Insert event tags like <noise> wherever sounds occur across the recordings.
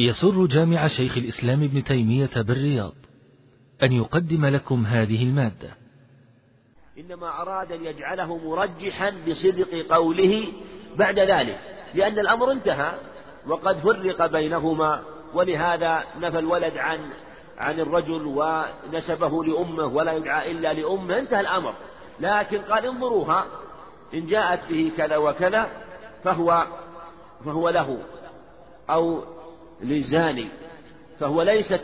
يسر جامع شيخ الإسلام ابن تيمية بالرياض أن يقدم لكم هذه المادة. إنما أراد أن يجعله مرجحا بصدق قوله بعد ذلك لأن الأمر انتهى وقد فرق بينهما ولهذا نفى الولد عن عن الرجل ونسبه لأمه ولا يدعى إلا لأمه انتهى الأمر. لكن قال انظروها إن جاءت به كذا وكذا فهو فهو له. أو للزاني فهو ليس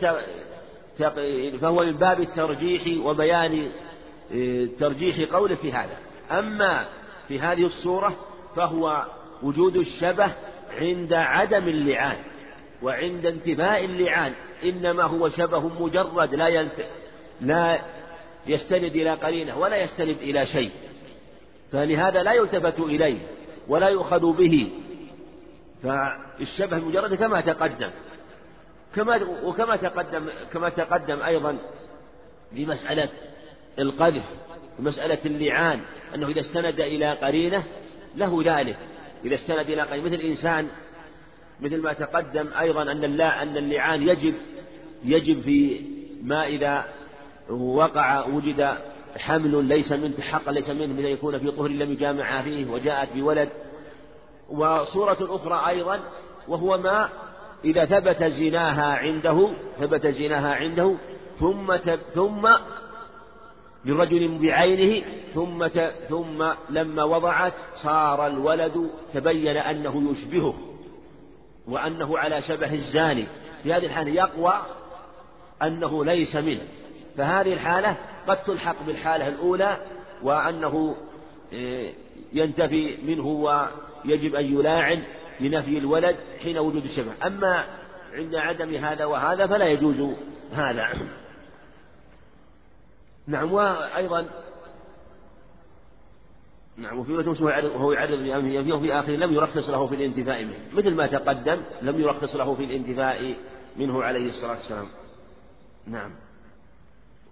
فهو من باب الترجيح وبيان آه، ترجيح قوله في هذا. أما في هذه الصورة فهو وجود الشبه عند عدم اللعان وعند انتفاء اللعان إنما هو شبه مجرد لا ينت... لا يستند إلى قرينة ولا يستند إلى شيء. فلهذا لا يلتفت إليه ولا يؤخذ به. فالشبه المجرد كما تقدم. كما وكما تقدم كما تقدم أيضا بمسألة القذف ومسألة اللعان أنه إذا استند إلى قرينة له ذلك. إذا استند إلى قرينة مثل الإنسان مثل ما تقدم أيضا أن اللا أن اللعان يجب يجب في ما إذا وقع وجد حمل ليس منه حقا ليس منه من يكون في طهر لم يجامع فيه وجاءت بولد. وصورة أخرى أيضا وهو ما إذا ثبت زناها عنده ثبت زناها عنده ثم ثم لرجل بعينه ثم ثم لما وضعت صار الولد تبين أنه يشبهه وأنه على شبه الزاني. في هذه الحالة يقوى أنه ليس منه. فهذه الحالة قد تلحق بالحالة الأولى وأنه إيه، ينتفي منه ويجب أن يلاعن لنفي الولد حين وجود الشبه. أما عند عدم هذا وهذا فلا يجوز هذا. نعم وأيضا نعم وفي وهو يعرض بأمره وفي آخر لم يرخص له في الانتفاء منه. مثل ما تقدم لم يرخص له في الانتفاء منه عليه الصلاة والسلام. نعم.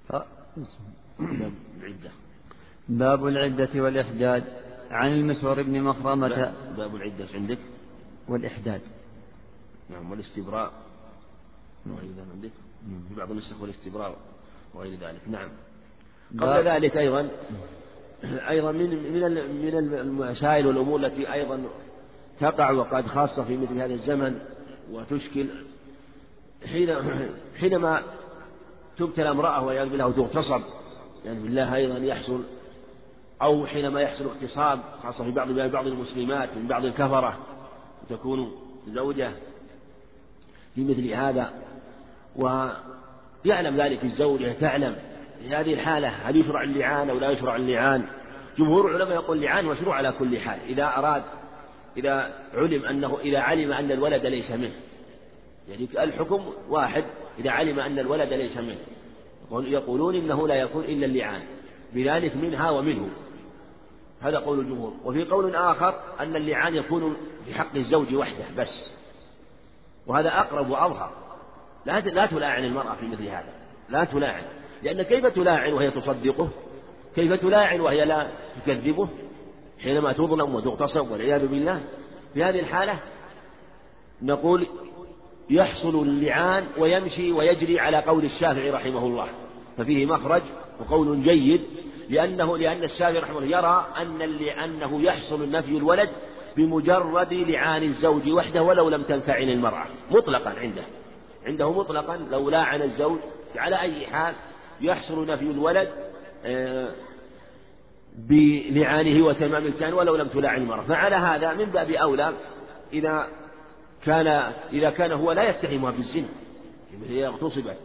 باب العدة باب العدة والإحداد. عن المسور بن مخرمة. باب العدة عندك. والإحداد. نعم والاستبراء. وغير ذلك عندك؟ في بعض النسخ والاستبراء وغير ذلك. نعم. قبل ذلك أيضا أيضا من من من المسائل والأمور التي أيضا تقع وقد خاصة في مثل هذا الزمن وتشكل. حين حينما تبتلى امرأة والعياذ بالله وتغتصب يعني بالله أيضا يحصل أو حينما يحصل اغتصاب خاصة في بعض بعض المسلمات من بعض الكفرة تكون زوجة في مثل هذا ويعلم ذلك الزوجة تعلم في هذه الحالة هل يشرع اللعان أو لا يشرع اللعان؟ جمهور العلماء يقول اللعان مشروع على كل حال إذا أراد إذا علم أنه إذا علم أن الولد ليس منه. يعني الحكم واحد إذا علم أن الولد ليس منه. يقولون إنه لا يكون إلا اللعان. بذلك منها ومنه. هذا قول الجمهور. وفي قول آخر أن اللعان يكون في حق الزوج وحده بس. وهذا أقرب وأظهر. لا لا تلاعن المرأة في مثل هذا. لا تلاعن. لأن كيف تلاعن وهي تصدقه؟ كيف تلاعن وهي لا تكذبه؟ حينما تظلم وتغتصب والعياذ بالله. في هذه الحالة نقول يحصل اللعان ويمشي ويجري على قول الشافعي رحمه الله. ففيه مخرج وقول جيد لأنه لأن الشافعي رحمه الله يرى أن أنه يحصل نفي الولد بمجرد لعان الزوج وحده ولو لم تنفعل المرأة مطلقا عنده. عنده مطلقا لو لاعن الزوج على أي حال يحصل نفي الولد آه، بلعانه وتمام الكان ولو لم تلاعن المرأة. فعلى هذا من باب أولى إذا كان إذا كان هو لا يتهمها بالزنا هي اغتصبت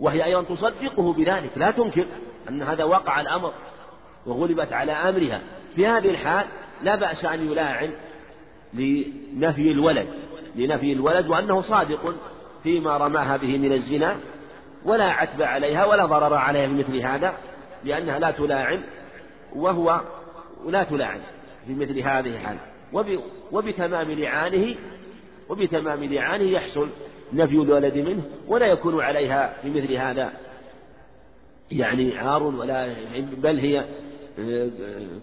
وهي أيضا تصدقه بذلك لا تنكر أن هذا وقع الأمر وغلبت على أمرها. في هذه الحال لا بأس أن يلاعن لنفي الولد لنفي الولد وأنه صادق فيما رماها به من الزنا ولا عتب عليها ولا ضرر عليها بمثل هذا لأنها لا تلاعن وهو لا تلاعن في مثل هذه الحال. وبتمام لعانه وبتمام لعانه يحصل نفي الولد منه ولا يكون عليها في مثل هذا يعني عار ولا بل هي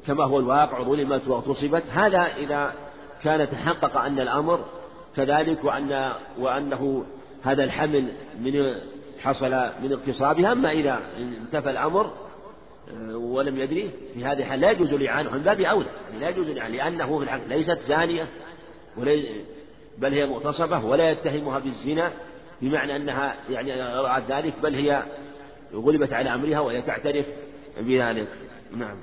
كما هو الواقع ظلمت واغتصبت. هذا إذا كان تحقق أن الأمر كذلك وأن وأنه هذا الحمل من حصل من اغتصابها أما إذا انتفى الأمر ولم يدري في هذه الحال لا يجوز لعانه من باب أولى. لا يجوز لعانه لأنه في الحق ليست زانية بل هي مغتصبة ولا يتهمها بالزنا بمعنى أنها يعني رأت ذلك بل هي غلبت على أمرها وهي تعترف بذلك. نعم.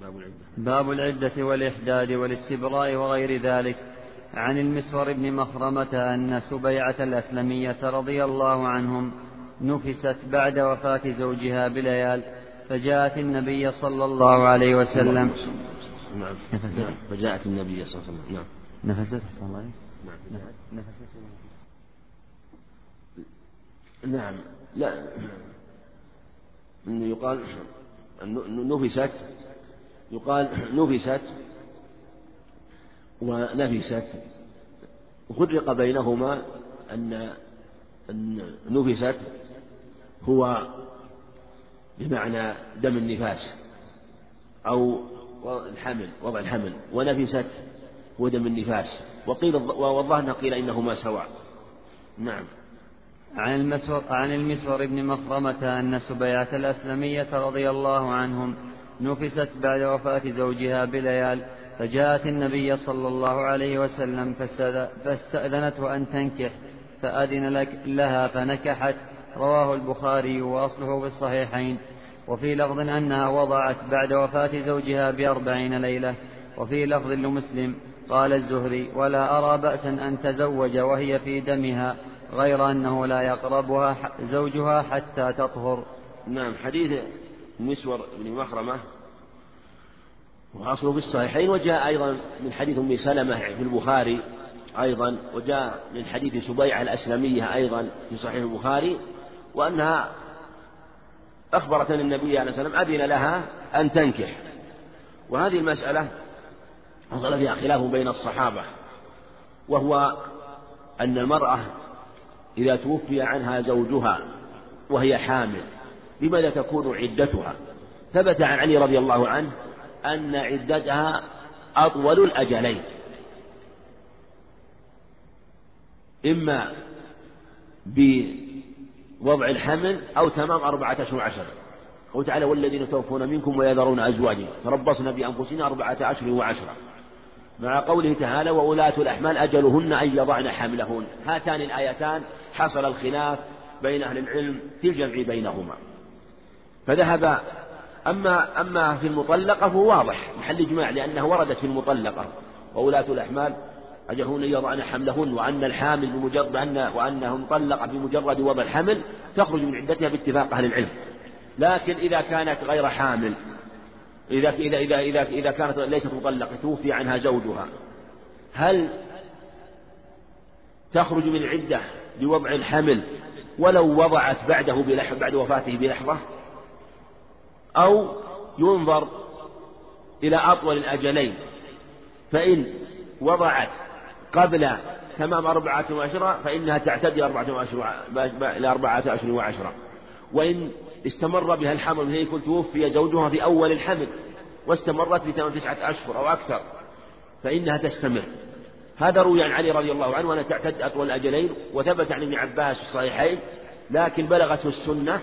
باب العدة. باب العدة والإحداد والاستبراء وغير ذلك. عن المسور بن مخرمة أن سبيعة الأسلمية رضي الله عنهم نفست بعد وفاة زوجها بليال فجاءت النبي صلى الله عليه وسلم. نعم. نعم فجاءت النبي صلى الله عليه وسلم. نعم. نفست. الله نعم. نفست. نعم. لا. يقال نفست يقال نفست ونفست. فرق بينهما أن نفست هو بمعنى دم النفاس أو الحمل وضع الحمل. ونفست هو دم النفاس. وقيل والظاهر قيل إنهما سواء. نعم. عن المسور, عن المسور بن مخرمة أن سبيعة الأسلمية رضي الله عنهم نفست بعد وفاة زوجها بليال فجاءت النبي صلى الله عليه وسلم فاستأذنته أن تنكح فأذن لك لها فنكحت. رواه البخاري وأصله في الصحيحين. وفي لفظ أنها وضعت بعد وفاة زوجها بأربعين ليلة. وفي لفظ لمسلم قال الزهري ولا أرى بأسا أن تزوج وهي في دمها. غير أنه لا يقربها زوجها حتى تطهر. نعم حديث مسور بن مخرمة وأصله في الصحيحين وجاء أيضا من حديث أم سلمة في البخاري أيضا وجاء من حديث سبيعة الأسلمية أيضا في صحيح البخاري وأنها أخبرت أن النبي عليه الصلاة والسلام أذن لها أن تنكح. وهذه المسألة حصل فيها خلاف بين الصحابة وهو أن المرأة إذا توفي عنها زوجها وهي حامل بماذا تكون عدتها؟ ثبت عن علي رضي الله عنه أن عدتها أطول الأجلين. إما بوضع الحمل أو تمام أربعة أشهر وعشرة قال تعالى والذين توفون منكم ويذرون أزواجا تربصن بأنفسهن أربعة أشهر وعشرة. مع قوله تعالى وولاة الأحمال أجلهن أن يضعن حملهن. هاتان الآيتان حصل الخلاف بين أهل العلم في الجمع بينهما. فذهب أما أما في المطلقة فهو واضح محل إجماع لأنها وردت في المطلقة. وولاة الأحمال أجلهن أن يضعن حملهن وأن الحامل بمجرد أن وأنه مطلقة بمجرد وضع الحمل تخرج من عدتها باتفاق أهل العلم. لكن إذا كانت غير حامل إذا إذا إذا إذا إذا كانت ليست مطلقة توفي عنها زوجها. هل تخرج من العدة بوضع الحمل ولو وضعت بعده بلحظة بعد وفاته بلحظة؟ أو ينظر إلى أطول الأجلين فإن وضعت قبل تمام أربعة وعشرة فإنها تعتدي أربعة وعشرة إلى أربعة أشهر وعشرة. وإن استمر بها الحمل وهي يكون توفي زوجها في أول الحمل واستمرت لثمان تسعة أشهر أو أكثر فإنها تستمر. هذا روي عن علي رضي الله عنه أنها تعتد أطول الأجلين وثبت عن ابن عباس في الصحيحين لكن بلغته السنة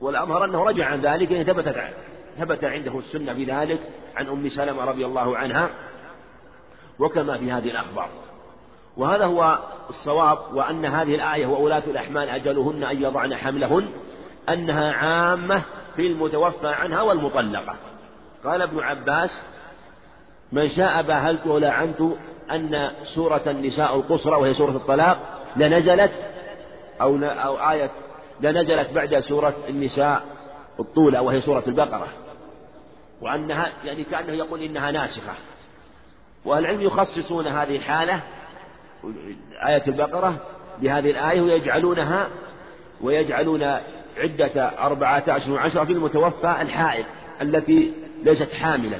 والأظهر أنه رجع عن ذلك يعني ثبتت ثبت عنده السنة بذلك عن أم سلمة رضي الله عنها وكما في هذه الأخبار. وهذا هو الصواب وأن هذه الآية وأولاة الأحمال أجلهن أن يضعن حملهن. أنها عامة في المتوفى عنها والمطلقة. قال ابن عباس من شاء باهلته لعنت أن سورة النساء القصرى وهي سورة الطلاق لنزلت أو أو آية لنزلت بعد سورة النساء الطولة وهي سورة البقرة. وأنها يعني كأنه يقول إنها ناسخة. والعلم يخصصون هذه الحالة آية البقرة بهذه الآية ويجعلونها ويجعلون عدة أربعة أشهر وعشرة في المتوفى الحائض التي ليست حاملا.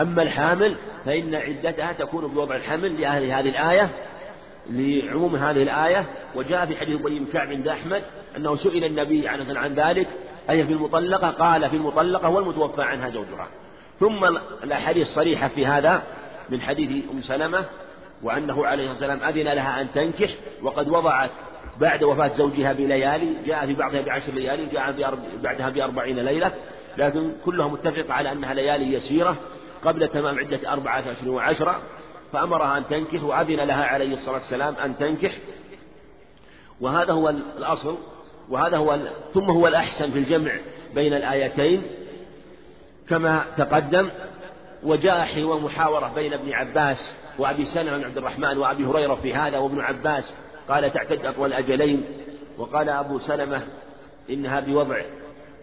أما الحامل فإن عدتها تكون بوضع الحمل لأهل هذه الآية لعموم هذه الآية وجاء في حديث أبي بن كعب عند أحمد أنه سئل النبي عنه عن ذلك أي في المطلقة؟ قال في المطلقة والمتوفى عنها زوجها. ثم الأحاديث الصريحة في هذا من حديث أم سلمة وأنه عليه الصلاة والسلام أذن لها أن تنكح وقد وضعت بعد وفاة زوجها بليالي جاء في بعضها بعشر ليالي جاء بعدها بأربعين ليلة. لكن كلها متفقة على أنها ليالي يسيرة قبل تمام عدة أربعة أشهر وعشرة فأمرها أن تنكح وأذن لها عليه الصلاة والسلام أن تنكح. وهذا هو الأصل وهذا هو ثم هو الأحسن في الجمع بين الآيتين كما تقدم. وجاء حوار محاورة بين ابن عباس وأبي سلمة بن عبد الرحمن وأبي هريرة في هذا وابن عباس قال تعتد أطول الأجلين. وقال أبو سلمة إنها بوضع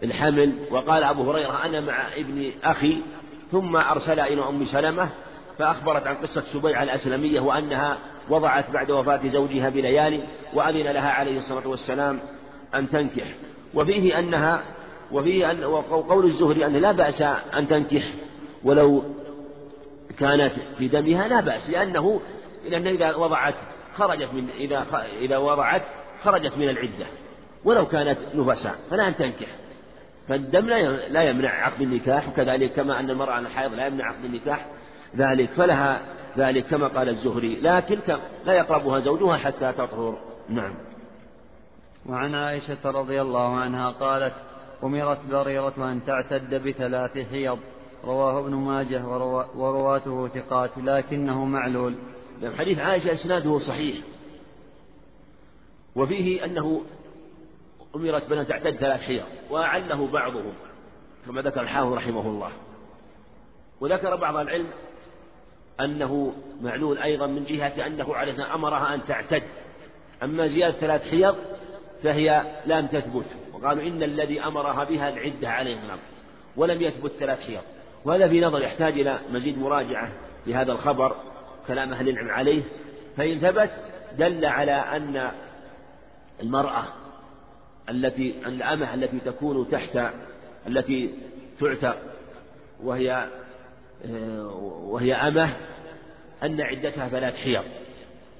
الحمل. وقال أبو هريرة أنا مع ابن أخي ثم أرسل إلى أم سلمة فأخبرت عن قصة سبيعة الأسلمية وأنها وضعت بعد وفاة زوجها بليالي وأذن لها عليه الصلاة والسلام أن تنكح. وفيه أنها وفيه أن وقول الزهري أن لا بأس أن تنكح ولو كانت في دمها لا بأس لأنه لأن إذا وضعت خرجت من إذا إذا وضعت خرجت من العدة ولو كانت نفساء فلا أن تنكح. فالدم لا يمنع عقد النكاح وكذلك كما أن المرأة الحائض لا يمنع عقد النكاح ذلك فلها ذلك كما قال الزهري لكن لا يقربها زوجها حتى تطهر. نعم. وعن عائشة رضي الله عنها قالت أمرت بريرة أن تعتد بثلاث حيض. رواه ابن ماجه ورواته ثقات لكنه معلول. نعم حديث عائشة إسناده صحيح. وفيه أنه أمرت بأن تعتد ثلاث حيض وأعله بعضهم كما ذكر الحافظ رحمه الله. وذكر بعض العلم أنه معلول أيضا من جهة أنه عليه أمرها أن تعتد. أما زيادة ثلاث حيض فهي لم تثبت وقالوا إن الذي أمرها بها العدة عليه السلام ولم يثبت ثلاث حيض. وهذا في نظر يحتاج إلى مزيد مراجعة لهذا الخبر. كلام أهل العلم عليه فإن ثبت دل على أن المرأة التي الأمة التي تكون تحت التي تعتق وهي وهي أمة أن عدتها ثلاث حيض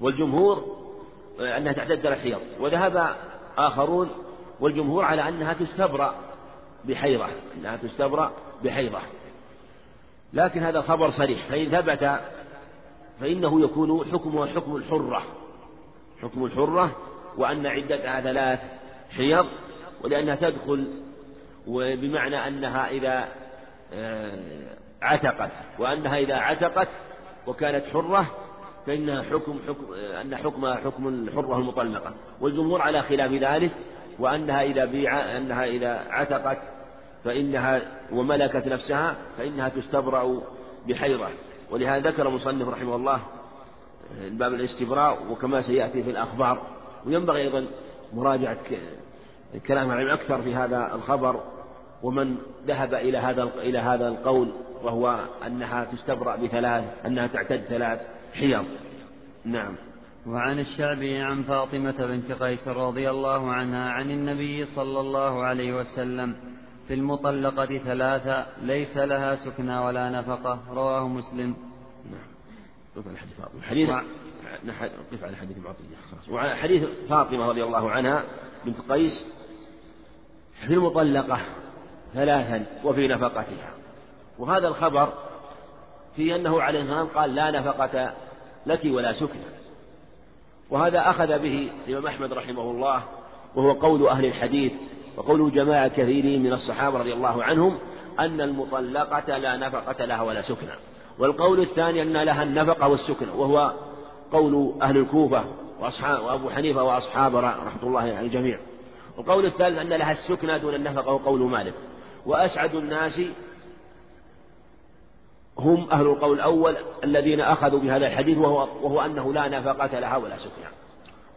والجمهور أنها تعتد ثلاث حيض وذهب آخرون والجمهور على أنها تستبرأ بحيضة أنها تستبرأ بحيضة. لكن هذا خبر صريح. فإن ثبت فإنه يكون حكمها حكم الحرة. حكم الحرة وأن عدتها ثلاث حيض ولأنها تدخل وبمعنى أنها إذا آه، عتقت. وأنها إذا عتقت وكانت حرة فإنها حكم حكم أن حكمها حكم الحرة المطلقة. والجمهور على خلاف ذلك وأنها إذا بيع أنها إذا عتقت فإنها وملكت نفسها فإنها تستبرأ بحيضة ولهذا ذكر المصنف رحمه الله باب الاستبراء وكما سيأتي في الأخبار. وينبغي أيضا مراجعة كلام العلم أكثر في هذا الخبر ومن ذهب إلى هذا إلى هذا القول وهو أنها تستبرأ بثلاث أنها تعتد ثلاث حيض. نعم. وعن الشعبي عن فاطمة بنت قيس رضي الله عنها عن النبي صلى الله عليه وسلم في المطلقة ثلاثة ليس لها سكنى ولا نفقة رواه مسلم. نعم. قف على حديث فاطمة. حديث قف على حديث معطية وعلى حديث فاطمة رضي الله عنها بنت قيس في المطلقة ثلاثا وفي نفقتها. وهذا الخبر في أنه عليه السلام قال لا نفقة لك ولا سكنى. وهذا أخذ به الإمام أحمد رحمه الله وهو قول أهل الحديث وقول جماعة كثيرين من الصحابة رضي الله عنهم أن المطلقة لا نفقة لها ولا سكنى والقول الثاني أن لها النفقة والسكنى وهو قول أهل الكوفة وأصحاب وأبو حنيفة وأصحابه رحمة الله على الجميع. والقول الثالث أن لها السكنى دون النفقة وقول مالك. وأسعد الناس هم أهل القول الأول الذين أخذوا بهذا الحديث وهو, وهو أنه لا نفقة لها ولا سكنى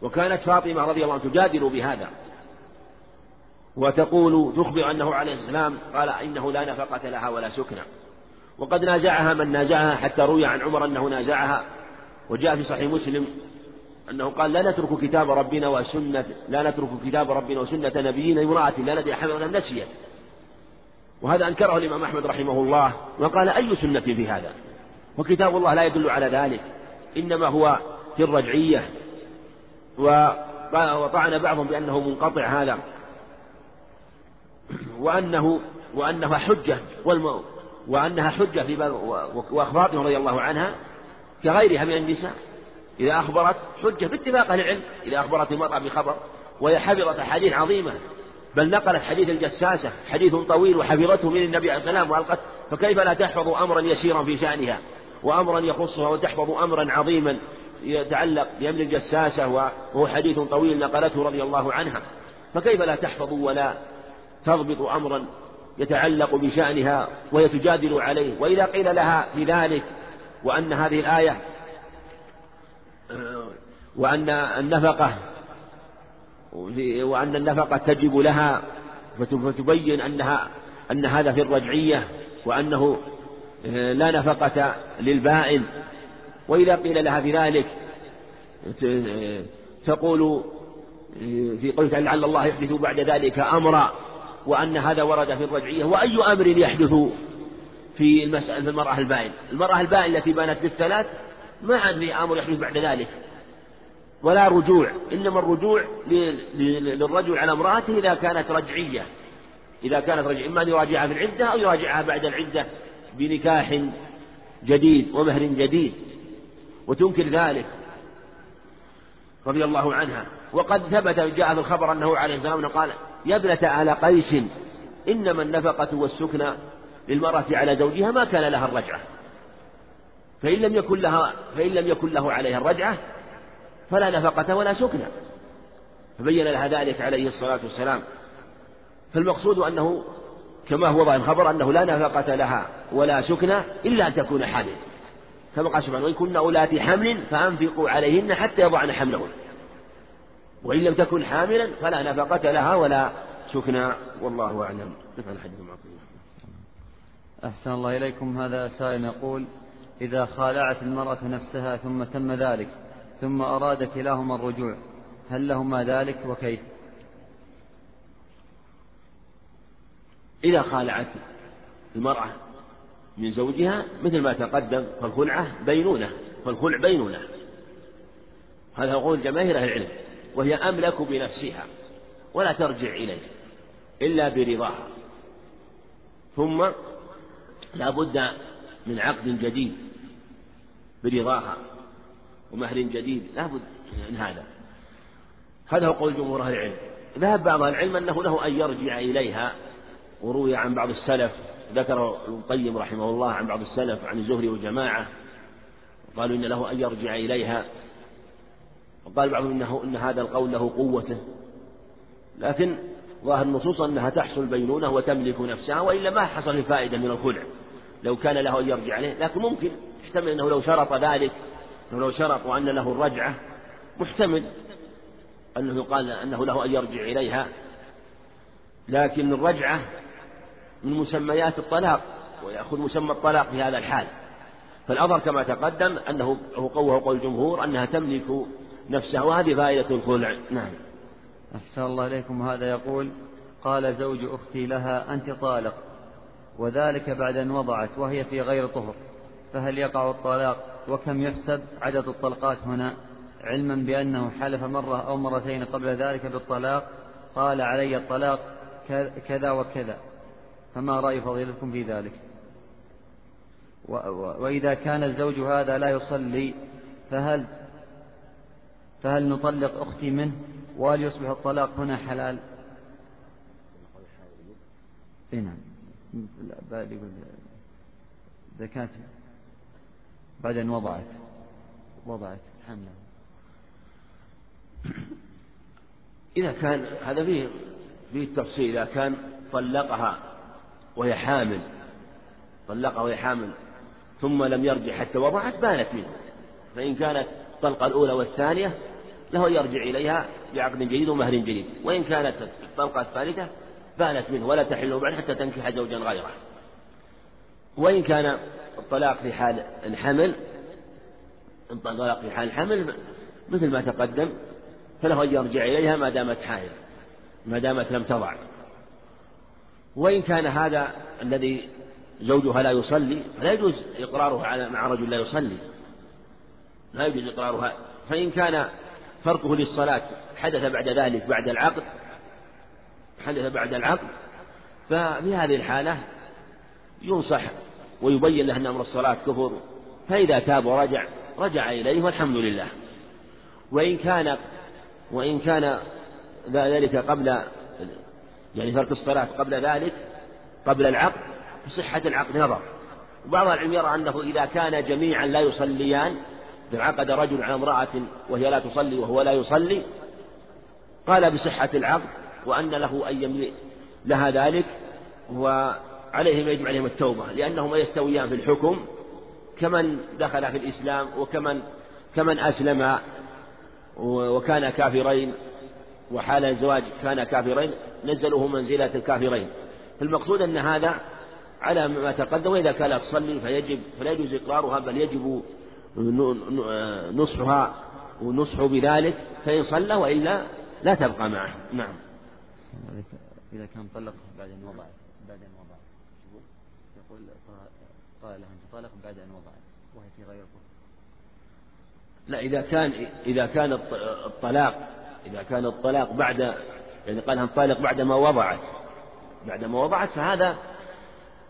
وكانت فاطمة رضي الله عنها تجادل بهذا. وتقول تخبر أنه عليه السلام قال إنه لا نفقة لها ولا سكنى وقد نازعها من نازعها حتى روي عن عمر أنه نازعها. وجاء في صحيح مسلم أنه قال لا نترك كتاب ربنا وسنة لا نترك كتاب ربنا وسنة نبينا امرأة لا ندري حملة نسيت. وهذا أنكره الإمام أحمد رحمه الله وقال أي سنة في هذا؟ وكتاب الله لا يدل على ذلك إنما هو في الرجعية. وطعن بعضهم بأنه منقطع هذا. وأنه وأنها حجة وأنها حجة في باب وأخبارهم رضي الله عنها كغيرها من النساء. إذا أخبرت حجة باتفاق أهل العلم. إذا أخبرت المرأة بخبر. وهي حفظت أحاديث عظيمة. بل نقلت حديث الجساسة. حديث طويل وحفظته من النبي عليه السلام وألقت. فكيف لا تحفظ أمرا يسيرا في شأنها؟ وأمرا يخصها وتحفظ أمرا عظيما يتعلق بأمر الجساسة. وهو حديث طويل نقلته رضي الله عنها. فكيف لا تحفظ ولا تضبط أمرا يتعلق بشأنها وهي تجادل عليه. وإذا قيل لها بذلك وأن هذه الآية وأن النفقة وأن النفقة تجب لها فتبين أنها أن هذا في الرجعية وأنه لا نفقة للبائن. وإذا قيل لها بذلك تقول في قوله لعل الله يحدث بعد ذلك أمرا. وأن هذا ورد في الرجعية وأي أمر يحدث في المسألة المرأة البائن؟ المرأة البائن التي بانت بالثلاث ما عاد في أمر يحدث بعد ذلك. ولا رجوع إنما الرجوع للرجل على امرأته إذا كانت رجعية. إذا كانت رجعية إما أن يراجعها في العدة أو يراجعها بعد العدة بنكاح جديد ومهر جديد. وتنكر ذلك رضي الله عنها. وقد ثبت جاء في الخبر أنه عليه السلام قال يا ابنة آل قيس إنما النفقة والسكنى للمرأة على زوجها ما كان لها الرجعة. فإن لم يكن لها فإن لم يكن له عليها الرجعة فلا نفقة ولا سكنى فبين لها ذلك عليه الصلاة والسلام. فالمقصود أنه كما هو ظاهر الخبر أنه لا نفقة لها ولا سكنى إلا أن تكون حامل. كما قال سبحانه وإن كن أولات حمل فأنفقوا عليهن حتى يضعن حملهن. وإن لم تكن حاملا فلا نفقة لها ولا سكنى والله أعلم. نفعل الحديث معكم أحسن الله إليكم. هذا سائل يقول إذا خالعت المرأة نفسها ثم تم ذلك ثم أراد كلاهما الرجوع هل لهما ذلك وكيف؟ إذا خالعت المرأة من زوجها مثل ما تقدم فالخلعة بينونة فالخلع بينونة. هذا قول جماهير أهل العلم. وهي أملك بنفسها ولا ترجع إليه إلا برضاها. ثم لا بد من عقد جديد برضاها ومهر جديد لا بد من هذا. هذا هو قول جمهور أهل العلم. ذهب بعض العلم أنه له أن يرجع إليها وروي عن بعض السلف ذكر ابن القيم رحمه الله عن بعض السلف عن الزهري وجماعة قالوا إن له أن يرجع إليها. وقال بعضهم إنه إن هذا القول له قوته لكن ظاهر النصوص أنها تحصل بينونة وتملك نفسها وإلا ما حصل الفائدة من الخلع. لو كان له أن يرجع عليه لكن ممكن. يحتمل أنه لو شرط ذلك أنه لو شرط وأن له الرجعة محتمل أنه يقال أنه له أن يرجع إليها. لكن الرجعة من مسميات الطلاق ويأخذ مسمى الطلاق في هذا الحال. فالأظهر كما تقدم أنه هو قوه قول الجمهور أنها تملك نفسها وهذه فائدة الخلع نعم. أحسن الله إليكم. هذا يقول قال زوج أختي لها أنت طالق. وذلك بعد أن وضعت وهي في غير طهر. فهل يقع الطلاق؟ وكم يحسب؟ عدد الطلقات هنا. علما بأنه حلف مرة أو مرتين قبل ذلك بالطلاق. قال علي الطلاق كذا وكذا. فما رأي فضيلتكم في ذلك؟ وإذا كان الزوج هذا لا يصلي فهل فهل نطلق أختي منه وهل يصبح الطلاق هنا حلال؟ إيه نعم. كانت بعد أن وضعت. وضعت. حملا إذا كان هذا فيه فيه التفصيل إذا كان طلقها وهي حامل طلقها وهي حامل ثم لم يرجع حتى وضعت بانت منه. فإن كانت الطلقة الأولى والثانية له يرجع إليها بعقد جديد ومهر جديد. وإن كانت الطلقة الثالثة بانت منه ولا تحل بعد حتى تنكح زوجا غيره. وإن كان الطلاق في حال الحمل الطلاق في حال الحمل مثل ما تقدم فله أن يرجع إليها ما دامت حائل ما دامت لم تضع. وإن كان هذا الذي زوجها لا يصلي فلا يجوز إقرارها على مع رجل لا يصلي. لا يجوز إقرارها. فإن كان فرقه للصلاة. حدث بعد ذلك بعد العقد. حدث بعد العقد. ففي هذه الحالة ينصح ويبين له أن أمر الصلاة كفر. فإذا تاب ورجع رجع إليه والحمد لله. وإن كان وإن كان ذلك قبل يعني ترك الصلاة قبل ذلك قبل العقد بصحة العقد نظر. وبعض العلم يرى أنه إذا كان جميعا لا يصليان إذا عقد رجل على امرأة وهي لا تصلي وهو لا يصلي قال بصحة العقد وأن له أن يملئ لها ذلك وعليهم يجب عليهم التوبة لأنهما يستويان في الحكم كمن دخل في الإسلام وكمن كمن أسلم وكان كافرين وحال الزواج كان كافرين نزلوه منزلة الكافرين. المقصود أن هذا على ما تقدم وإذا كانت تصلي فيجب فلا يجوز إقرارها بل يجب نصحها ونصح بذلك فإن صلى وإلا لا تبقى معه. نعم. إذا كان طلق بعد أن وضع بعد أن وضع. يقول قال لها أنت طالق بعد أن وضعت وهي في غير لا إذا كان إذا كان الطلاق إذا كان الطلاق بعد يعني قال انطلق بعد ما وضعت. بعد ما وضعت فهذا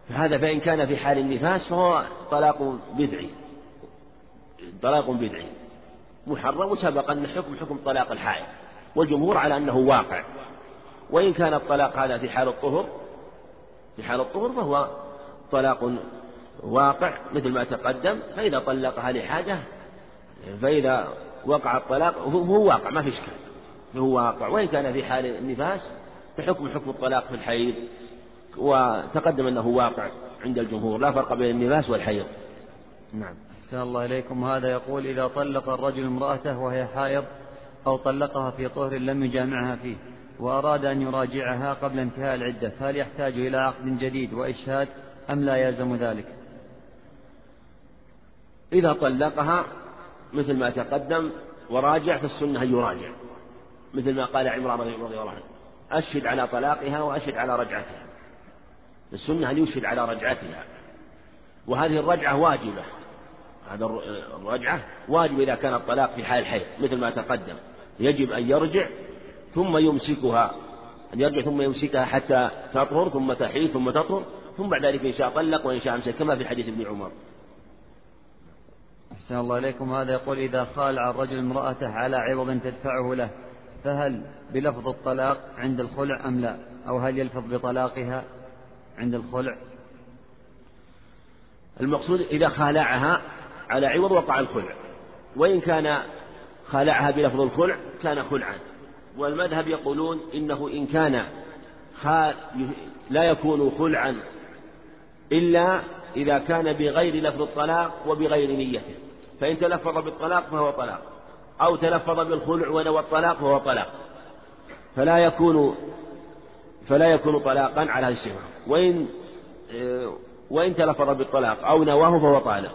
فهذا فإن كان في حال النفاس فهو طلاق بدعي. طلاق بدعي. محرم وسبق أن حكم حكم طلاق الحائض. والجمهور على أنه واقع. وإن كان الطلاق هذا في حال الطهر في حال الطهر فهو طلاق واقع مثل ما تقدم. فإذا طلقها لحاجة فإذا وقع الطلاق هو واقع ما في إشكال. هو واقع. وإن كان في حال النفاس فحكم حكم الطلاق في الحيض. وتقدم أنه واقع عند الجمهور. لا فرق بين النفاس والحيض. نعم. أحسن الله إليكم. هذا يقول إذا طلق الرجل امرأته وهي حائض أو طلقها في طهر لم يجامعها فيه وأراد أن يراجعها قبل انتهاء العدة فهل يحتاج إلى عقد جديد وإشهاد أم لا يلزم ذلك؟ إذا طلقها مثل ما تقدم وراجع فالسنة أن يراجع مثل ما قال عمران رضي الله عنه. أشهد على طلاقها وأشهد على رجعتها. السنة أن يشهد على رجعتها. وهذه الرجعة واجبة. هذا الرجعة واجب إذا كان الطلاق في حال الحيض مثل ما تقدم. يجب أن يرجع ثم يمسكها أن يرجع ثم يمسكها حتى تطهر ثم تحيض ثم تطهر ثم بعد ذلك إن شاء طلق وإن شاء أمسك كما في حديث ابن عمر. أحسن الله إليكم. هذا يقول إذا خالع الرجل امرأته على عوض تدفعه له فهل بلفظ الطلاق عند الخلع أم لا؟ أو هل يلفظ بطلاقها عند الخلع؟ المقصود إذا خالعها على عوض وقع الخلع. وإن كان خالعها بلفظ الخلع كان خلعا. والمذهب يقولون إنه إن كان لا يكون خلعا إلا إذا كان بغير لفظ الطلاق وبغير نيته. فإن تلفظ بالطلاق فهو طلاق. أو تلفظ بالخلع ونوى الطلاق فهو طلاق. فلا يكون فلا يكون طلاقا على هذه الصفة وإن وإن تلفظ بالطلاق أو نواه فهو طالق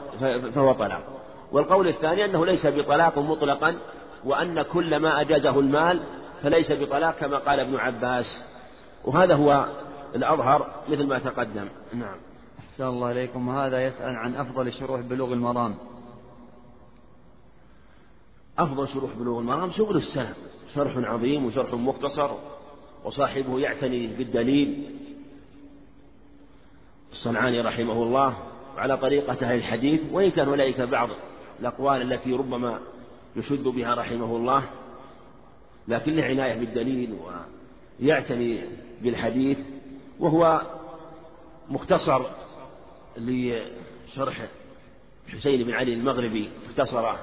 فهو طلاق. والقول الثاني أنه ليس بطلاق مطلقا وأن كل ما أجازه المال فليس بطلاق كما قال ابن عباس. وهذا هو الأظهر مثل ما تقدم. نعم. أحسن الله إليكم. وهذا يسأل عن أفضل شروح بلوغ المرام. أفضل شروح بلوغ المرام شغل السلف. شرح عظيم وشرح مختصر وصاحبه يعتني بالدليل. الصنعاني رحمه الله على طريقة أهل الحديث وإن كان هنالك بعض الأقوال التي ربما يشد بها رحمه الله لكن له عناية بالدليل ويعتني بالحديث وهو مختصر لشرح حسين بن علي المغربي اختصره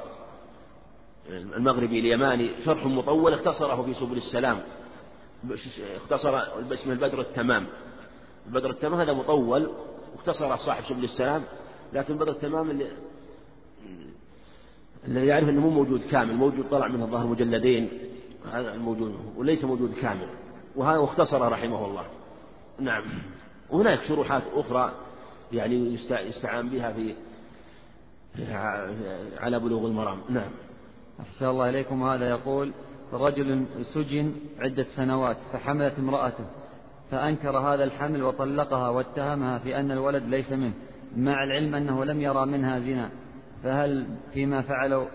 المغربي اليماني شرح مطول اختصره في سبل السلام اختصر اسمه البدر التمام. البدر التمام هذا مطول واختصر صاحب سبل السلام لكن بدر التمام اللي الذي يعرف إنه مو موجود كامل موجود طلع منه الظاهر مجلدين هذا الموجود وليس موجود كامل وهذا اختصر رحمه الله. نعم. وهناك شروحات أخرى يعني يستعان بها في على بلوغ المرام. نعم. أحسن الله إليكم هذا يقول رجل سجن عدة سنوات فحملت امرأته. فأنكر هذا الحمل وطلقها واتهمها في أن الولد ليس منه مع العلم أنه لم يرى منها زنا. فهل فيما فعلوا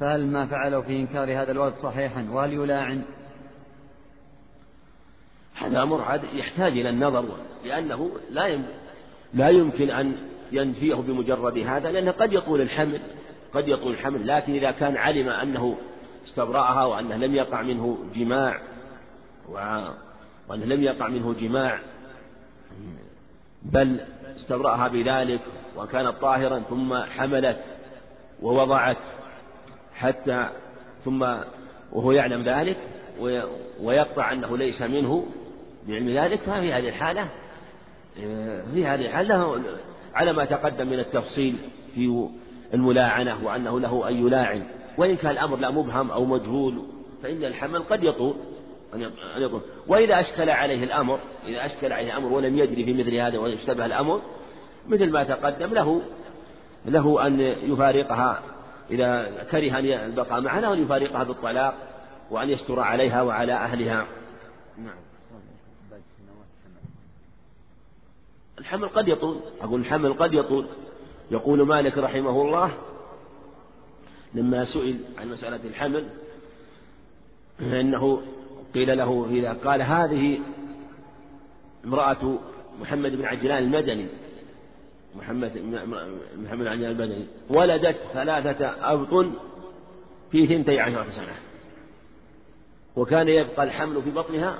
فهل ما فعلوا في إنكار هذا الولد صحيحا؟ وهل يلاعن؟ هذا أمر يحتاج إلى النظر لأنه لا لا يمكن أن ينفيه بمجرد هذا لأنه قد يطول الحمل قد يطول الحمل لكن إذا كان علم أنه استبرأها وأنه لم يقع منه جماع وأنه لم يقع منه جماع. بل استبرأها بذلك وكانت طاهرا ثم حملت ووضعت حتى ثم وهو يعلم ذلك ويقطع أنه ليس منه بعلم ذلك. ففي هذه الحالة في هذه الحالة على ما تقدم من التفصيل في الملاعنة وأنه له أن يلاعن. وإن كان الأمر لا مبهم أو مجهول فإن الحمل قد يطول. أن يطول وإذا أشكل عليه الأمر إذا أشكل عليه الأمر ولم يدري في مثل هذا واشتبه الأمر مثل ما تقدم له له أن يفارقها. إذا كره أن البقاء معها أن يفارقها بالطلاق وأن يستر عليها وعلى أهلها. نعم. الحمل قد يطول. أقول الحمل قد يطول. يقول مالك رحمه الله لما سئل عن مسألة الحمل فإنه قيل له إذا قال هذه امرأة محمد بن عجلان المدني محمد محمد بن عجلان المدني ولدت ثلاثة أبطن في ثنتي عشرة سنة وكان يبقى الحمل في بطنها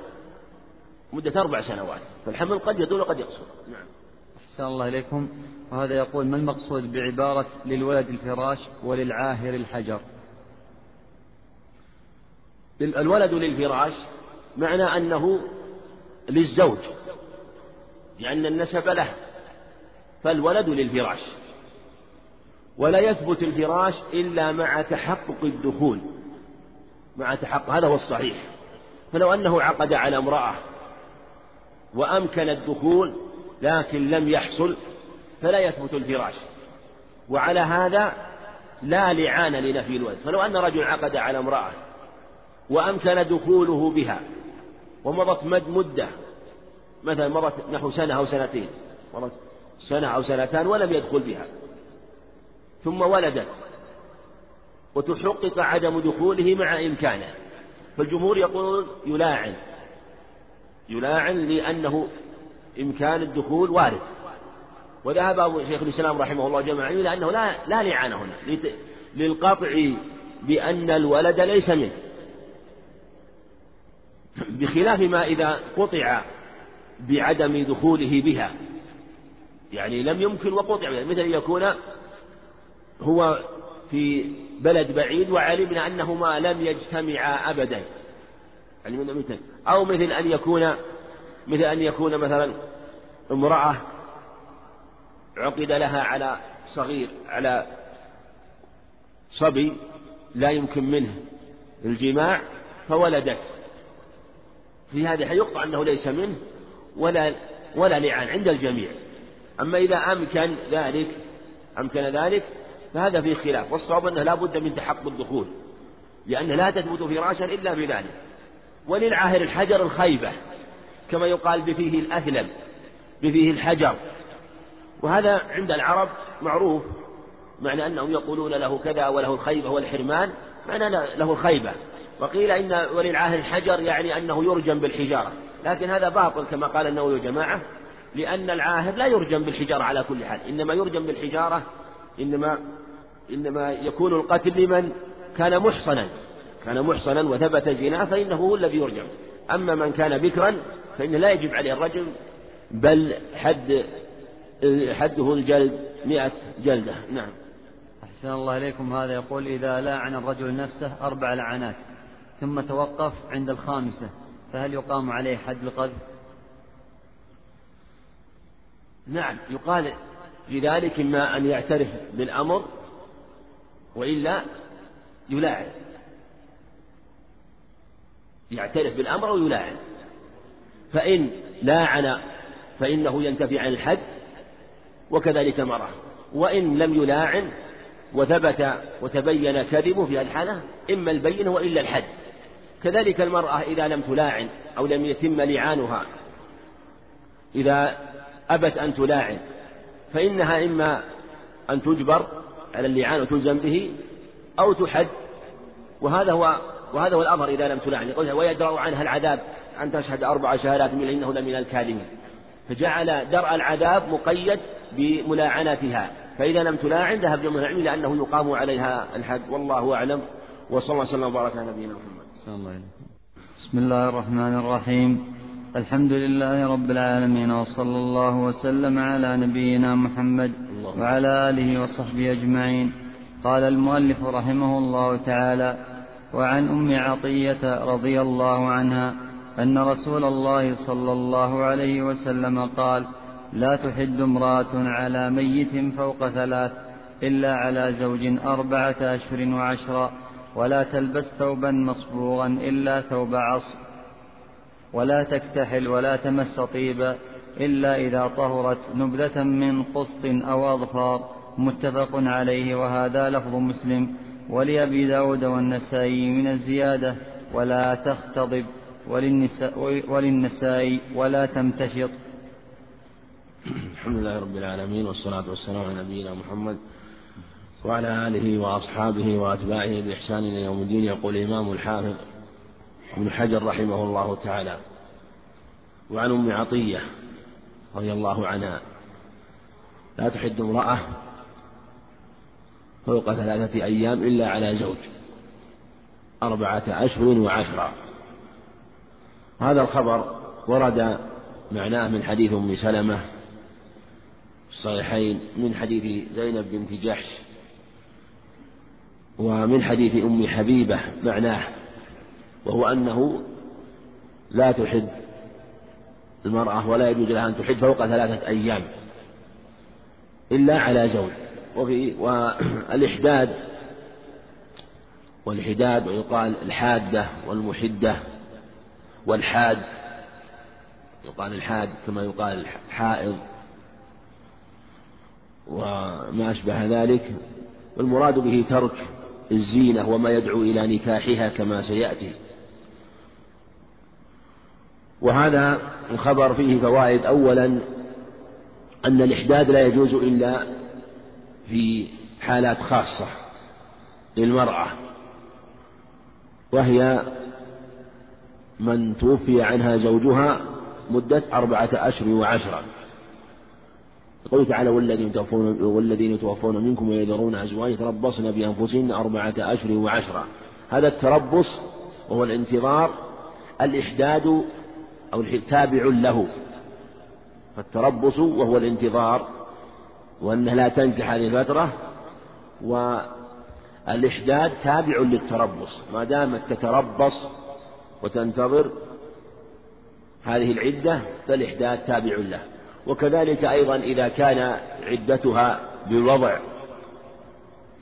مدة أربع سنوات فالحمل قد يطول وقد يقصر. نعم. أحسن الله إليكم. وهذا يقول ما المقصود بعبارة للولد الفراش وللعاهر الحجر؟ الولد للفراش معنى أنه للزوج لأن النسب له فالولد للفراش. ولا يثبت الفراش إلا مع تحقق الدخول مع تحقق هذا هو الصحيح. فلو أنه عقد على امرأة وأمكن الدخول لكن لم يحصل فلا يثبت الفراش. وعلى هذا لا لعان لنفي الولد. فلو أن رجل عقد على امرأة وأمكن دخوله بها ومضت مد مدة. مثلا مضت نحو سنة أو سنتين. مضت سنة أو سنتان ولم يدخل بها. ثم ولدت. وتحقق عدم دخوله مع إمكانه. فالجمهور يقولون يلاعن. يلاعن لأنه إمكان الدخول وارد. وذهب أبو شيخ الإسلام رحمه الله جمع إلى أنه لا لا لعان هنا. للقطع بأن الولد ليس منه. بخلاف ما إذا قطع بعدم دخوله بها. يعني لم يمكن وقطع مثل يكون هو في بلد بعيد وعلمنا أنهما لم يجتمعا أبدا. علمنا مثل. أو مثل أن يكون مثل أن يكون مثلا امرأة عقد لها على صغير على صبي لا يمكن منه الجماع فولدت. في هذه يقطع أنه ليس منه ولا ولا لعان عند الجميع. أما إذا أمكن ذلك أمكن ذلك فهذا فيه خلاف. والصواب أنه لا بد من تحقق الدخول لأنه لا تثبت فراشا إلا بذلك. وللعاهر الحجر الخيبة كما يقال بفيه الأثلم بفيه الحجر. وهذا عند العرب معروف معنى أنهم يقولون له كذا وله الخيبة والحرمان معنى له الخيبة. وقيل إن وللعاهر الحجر يعني أنه يرجم بالحجارة. لكن هذا باطل كما قال النووي وجماعة لأن العاهر لا يرجم بالحجارة على كل حال. إنما يرجم بالحجارة إنما إنما يكون القتل لمن كان محصنا. كان محصنا وثبت زنا فإنه هو الذي يرجم. أما من كان بكرا فإنه لا يجب عليه الرجم بل حد حده الجلد مئة جلدة. نعم. أحسن الله إليكم هذا. يقول إذا لاعن الرجل نفسه أربع لعنات. ثم توقف عند الخامسة فهل يقام عليه حد القذف؟ نعم يقال في ذلك إما أن يعترف بالأمر وإلا يلاعن. يعترف بالأمر أو يلاعن. فإن لاعن فإنه ينتفي عن الحد وكذلك المرأة وإن لم يلاعن وثبت وتبين كذبه في الحالة إما البين وإلا الحد. كذلك المرأة إذا لم تلاعن أو لم يتم لعانها إذا أبت أن تلاعن فإنها إما أن تجبر على اللعان وتلزم به أو تحد. وهذا هو وهذا هو الأمر إذا لم تلاعن. يقول ويدرأ عنها العذاب أن تشهد أربع شهادات من إنه لمن الكاذبين. فجعل درء العذاب مقيد بملاعنتها فإذا لم تلاعن ذهب جمهور العلم إلى أنه يقام عليها الحد. والله أعلم. وصلى الله وسلم وبارك على نبينا محمد. صلى الله عليه بسم الله الرحمن الرحيم. الحمد لله رب العالمين وصلى الله وسلم على نبينا محمد وعلى آله وصحبه أجمعين. قال المؤلف رحمه الله تعالى وعن أم عطية رضي الله عنها أن رسول الله صلى الله عليه وسلم قال لا تحد امرأة على ميت فوق ثلاث إلا على زوج أربعة أشهر وعشرا ولا تلبس ثوبا مصبوغا إلا ثوب عصر ولا تكتحل ولا تمس طيبا إلا إذا طهرت نبذة من قسط أو أظفار متفق عليه وهذا لفظ مسلم. ولأبي داود والنسائي من الزيادة ولا تختضب وللنساء ولا تمتشط. الحمد لله رب العالمين والصلاة والسلام على نبينا محمد وعلى آله وأصحابه وأتباعه بإحسان إلى يوم الدين يقول الإمام الحافظ ابن حجر رحمه الله تعالى. وعن أم عطية رضي الله عنها لا تحد امرأة فوق ثلاثة أيام إلا على زوج أربعة أشهر وعشرة. هذا الخبر ورد معناه من حديث أم سلمة الصحيحين من حديث زينب بنت جحش ومن حديث أم حبيبة معناه وهو أنه لا تحد المرأة ولا يجوز لها أن تحد فوق ثلاثة أيام إلا على زوج. وفي والإحداد والحداد ويقال الحادة والمحدة والحاد يقال الحاد كما يقال الحائض وما أشبه ذلك والمراد به ترك الزينة وما يدعو إلى نكاحها كما سيأتي. وهذا الخبر فيه فوائد. أولا أن الإحداد لا يجوز إلا في حالات خاصة للمرأة وهي من توفي عنها زوجها مدة أربعة أشهر وعشرة. يقول تعالى والذين يتوفون والذين يتوفون منكم ويذرون أزواج يتربصن بأنفسهن أربعة أشهر وعشرة. هذا التربص وهو الانتظار الإحداد أو تابع له. فالتربص وهو الانتظار وأنها لا تنكح هذه الفترة والإحداد تابع للتربص. ما دامت تتربص وتنتظر هذه العدة فالإحداد تابع له. وكذلك أيضا إذا كان عدتها بالوضع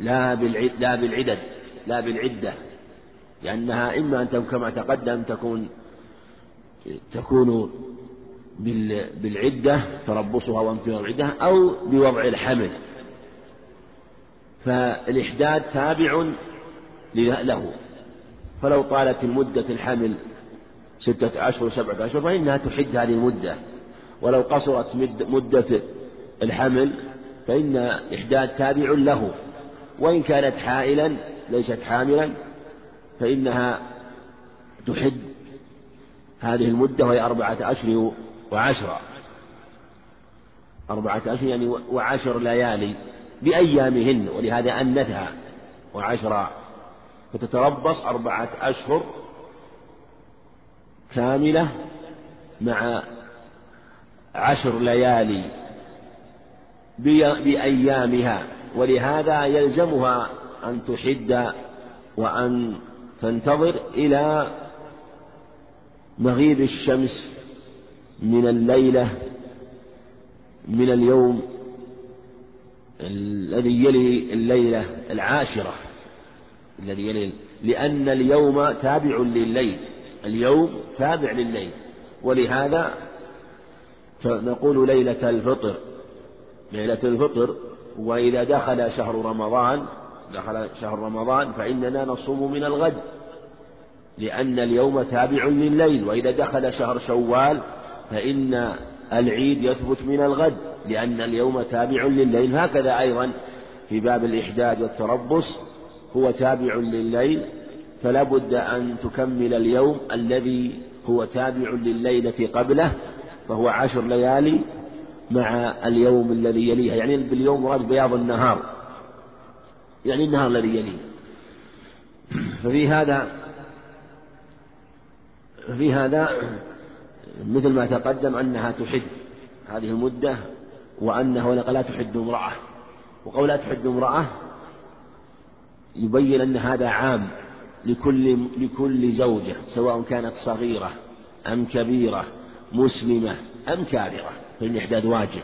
لا بالعد لا بالعدد لا بالعدة لأنها إما أن كما تقدم تكون تكون بالعدة تربصها وامتناع العدة أو بوضع الحمل. فالإحداد تابع له. فلو طالت المدة الحمل ستة أشهر سبعة أشهر فإنها تحد هذه المدة ولو قصرت مدة الحمل فإن إحداد تابع له وإن كانت حائلا ليست حاملا فإنها تحد هذه المدة وهي أربعة أشهر وعشرة أربعة أشهر يعني وعشر ليالي بأيامهن ولهذا أنثها وعشرة فتتربص أربعة أشهر كاملة مع عشر ليالي بأيامها ولهذا يلزمها أن تحد وأن تنتظر إلى مغيب الشمس من الليلة من اليوم الذي يلي الليلة العاشرة الذي يلي لأن اليوم تابع لليل اليوم تابع لليل ولهذا نقول ليلة الفطر. ليلة الفطر وإذا دخل شهر رمضان دخل شهر رمضان فإننا نصوم من الغد لأن اليوم تابع لليل وإذا دخل شهر شوال فإن العيد يثبت من الغد لأن اليوم تابع لليل. هكذا أيضا في باب الإحداد والتربص هو تابع لليل فلا بد أن تكمل اليوم الذي هو تابع لليلة قبله فهو عشر ليالي مع اليوم الذي يليها يعني باليوم مراد بياض النهار. يعني النهار الذي يليه. ففي هذا في هذا مثل ما تقدم أنها تحد هذه المدة وأنه لا تحد امرأة. وقول لا تحد امرأة يبين أن هذا عام لكل لكل زوجة سواء كانت صغيرة أم كبيرة. مسلمة أم كافرة فإن الإحداد واجب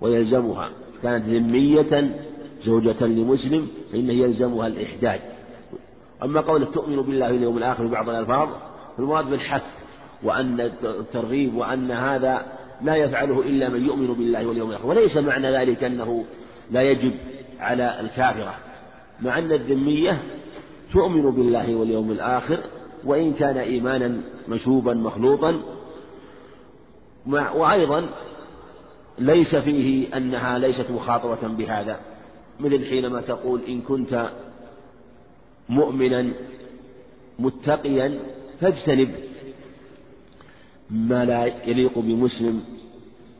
ويلزمها. كانت ذمية زوجة لمسلم فإنه يلزمها الإحداد أما قولك تؤمن بالله واليوم الآخر ببعض الألفاظ فالمراد بالحث وأن الترغيب وأن هذا لا يفعله إلا من يؤمن بالله واليوم الآخر. وليس معنى ذلك أنه لا يجب على الكافرة. مع أن الذمية تؤمن بالله واليوم الآخر وإن كان إيمانا مشوبا مخلوطا وأيضا ليس فيه أنها ليست مخاطبة بهذا مثل حينما تقول إن كنت مؤمنا متقيا فاجتنب ما لا يليق بمسلم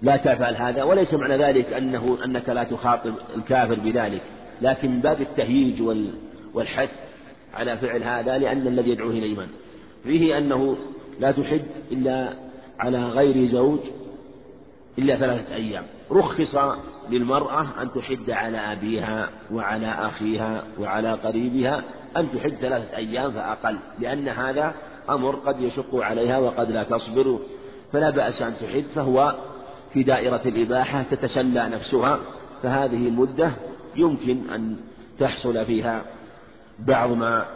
لا تفعل هذا. وليس معنى ذلك أنه أنك لا تخاطب الكافر بذلك لكن باب التهييج والحث على فعل هذا لأن الذي يدعوه إلى الإيمان. فيه أنه لا تحد إلا على غير زوج إلا ثلاثة أيام. رخص للمرأة أن تحد على أبيها وعلى أخيها وعلى قريبها أن تحد ثلاثة أيام فأقل لأن هذا أمر قد يشق عليها وقد لا تصبر فلا بأس أن تحد فهو في دائرة الإباحة تتسلى نفسها فهذه المدة يمكن أن تحصل فيها بعض ما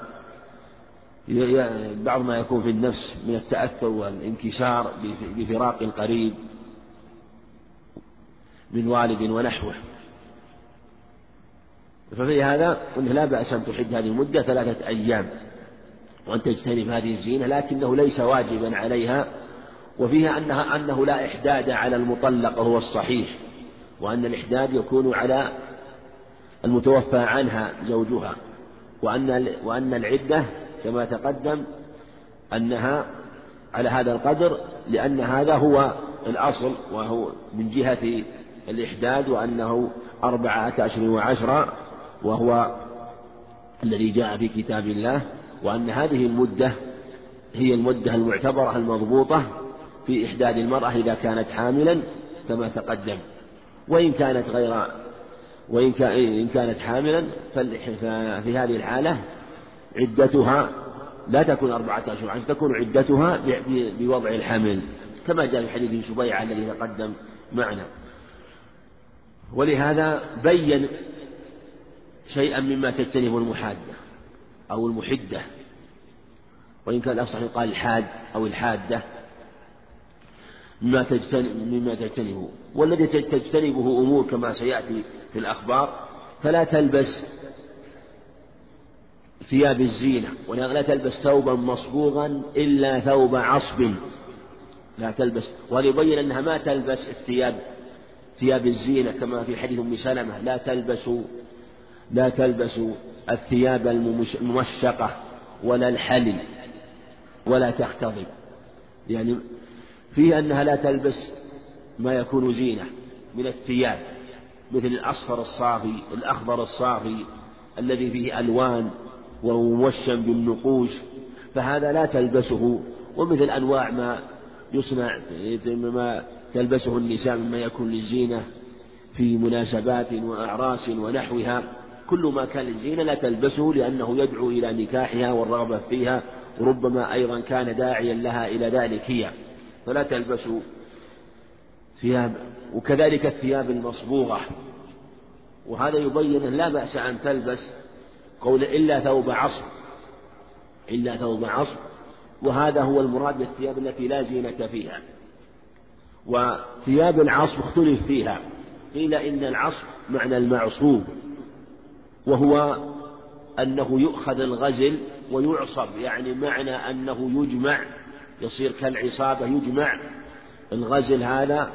بعض ما يكون في النفس من التأثر والانكسار بفراق القريب من والد ونحوه. ففي هذا أنه لا بأس أن تحد هذه المدة ثلاثة أيام وأن تجتنب هذه الزينة لكنه ليس واجبا عليها وفيها أنها أنه لا إحداد على المطلق وهو الصحيح وأن الإحداد يكون على المتوفى عنها زوجها وأن وأن العدة كما تقدم أنها على هذا القدر لأن هذا هو الأصل وهو من جهة الإحداد وأنه أربعة أشهر وعشرة وهو الذي جاء في كتاب الله وأن هذه المدة هي المدة المعتبرة المضبوطة في إحداد المرأة إذا كانت حاملا كما تقدم. وإن كانت غير وإن كانت حاملا ففي هذه الحالة عدتها لا تكون أربعة أشهر عشر تكون عدتها بوضع الحمل كما جاء في حديث شبيعة الذي تقدم معنا. ولهذا بين شيئا مما تجتنب المحادة أو المحدة وإن كان الأفصح يقال الحاد أو الحادة مما تجتنب مما تجتنبه. والذي تجتنبه أمور كما سيأتي في الأخبار فلا تلبس ثياب الزينة ولا تلبس ثوبا مصبوغا إلا ثوب عصب. لا تلبس. وليبين أنها ما تلبس الثياب ثياب الزينة كما في حديث أم سلمة. لا تلبسوا لا تلبسوا الثياب الممشقة ولا الحلي ولا تختضب. يعني فيه أنها لا تلبس ما يكون زينة من الثياب مثل الأصفر الصافي الأخضر الصافي الذي فيه ألوان وموشم بالنقوش فهذا لا تلبسه ومثل أنواع ما يصنع ما تلبسه النساء مما يكون للزينة في مناسبات وأعراس ونحوها. كل ما كان للزينة لا تلبسه لأنه يدعو إلى نكاحها والرغبة فيها وربما أيضا كان داعيا لها إلى ذلك هي. فلا تلبس ثياب وكذلك الثياب المصبوغة. وهذا يبين لا بأس أن تلبس قول إلا ثوب عصر إلا ثوب عصر وهذا هو المراد بالثياب التي لا زينة فيها. وثياب العصر اختلف فيها. قيل إن العصر معنى المعصوب. وهو أنه يؤخذ الغزل ويعصب. يعني معنى أنه يجمع. يصير كالعصابة يجمع الغزل هذا.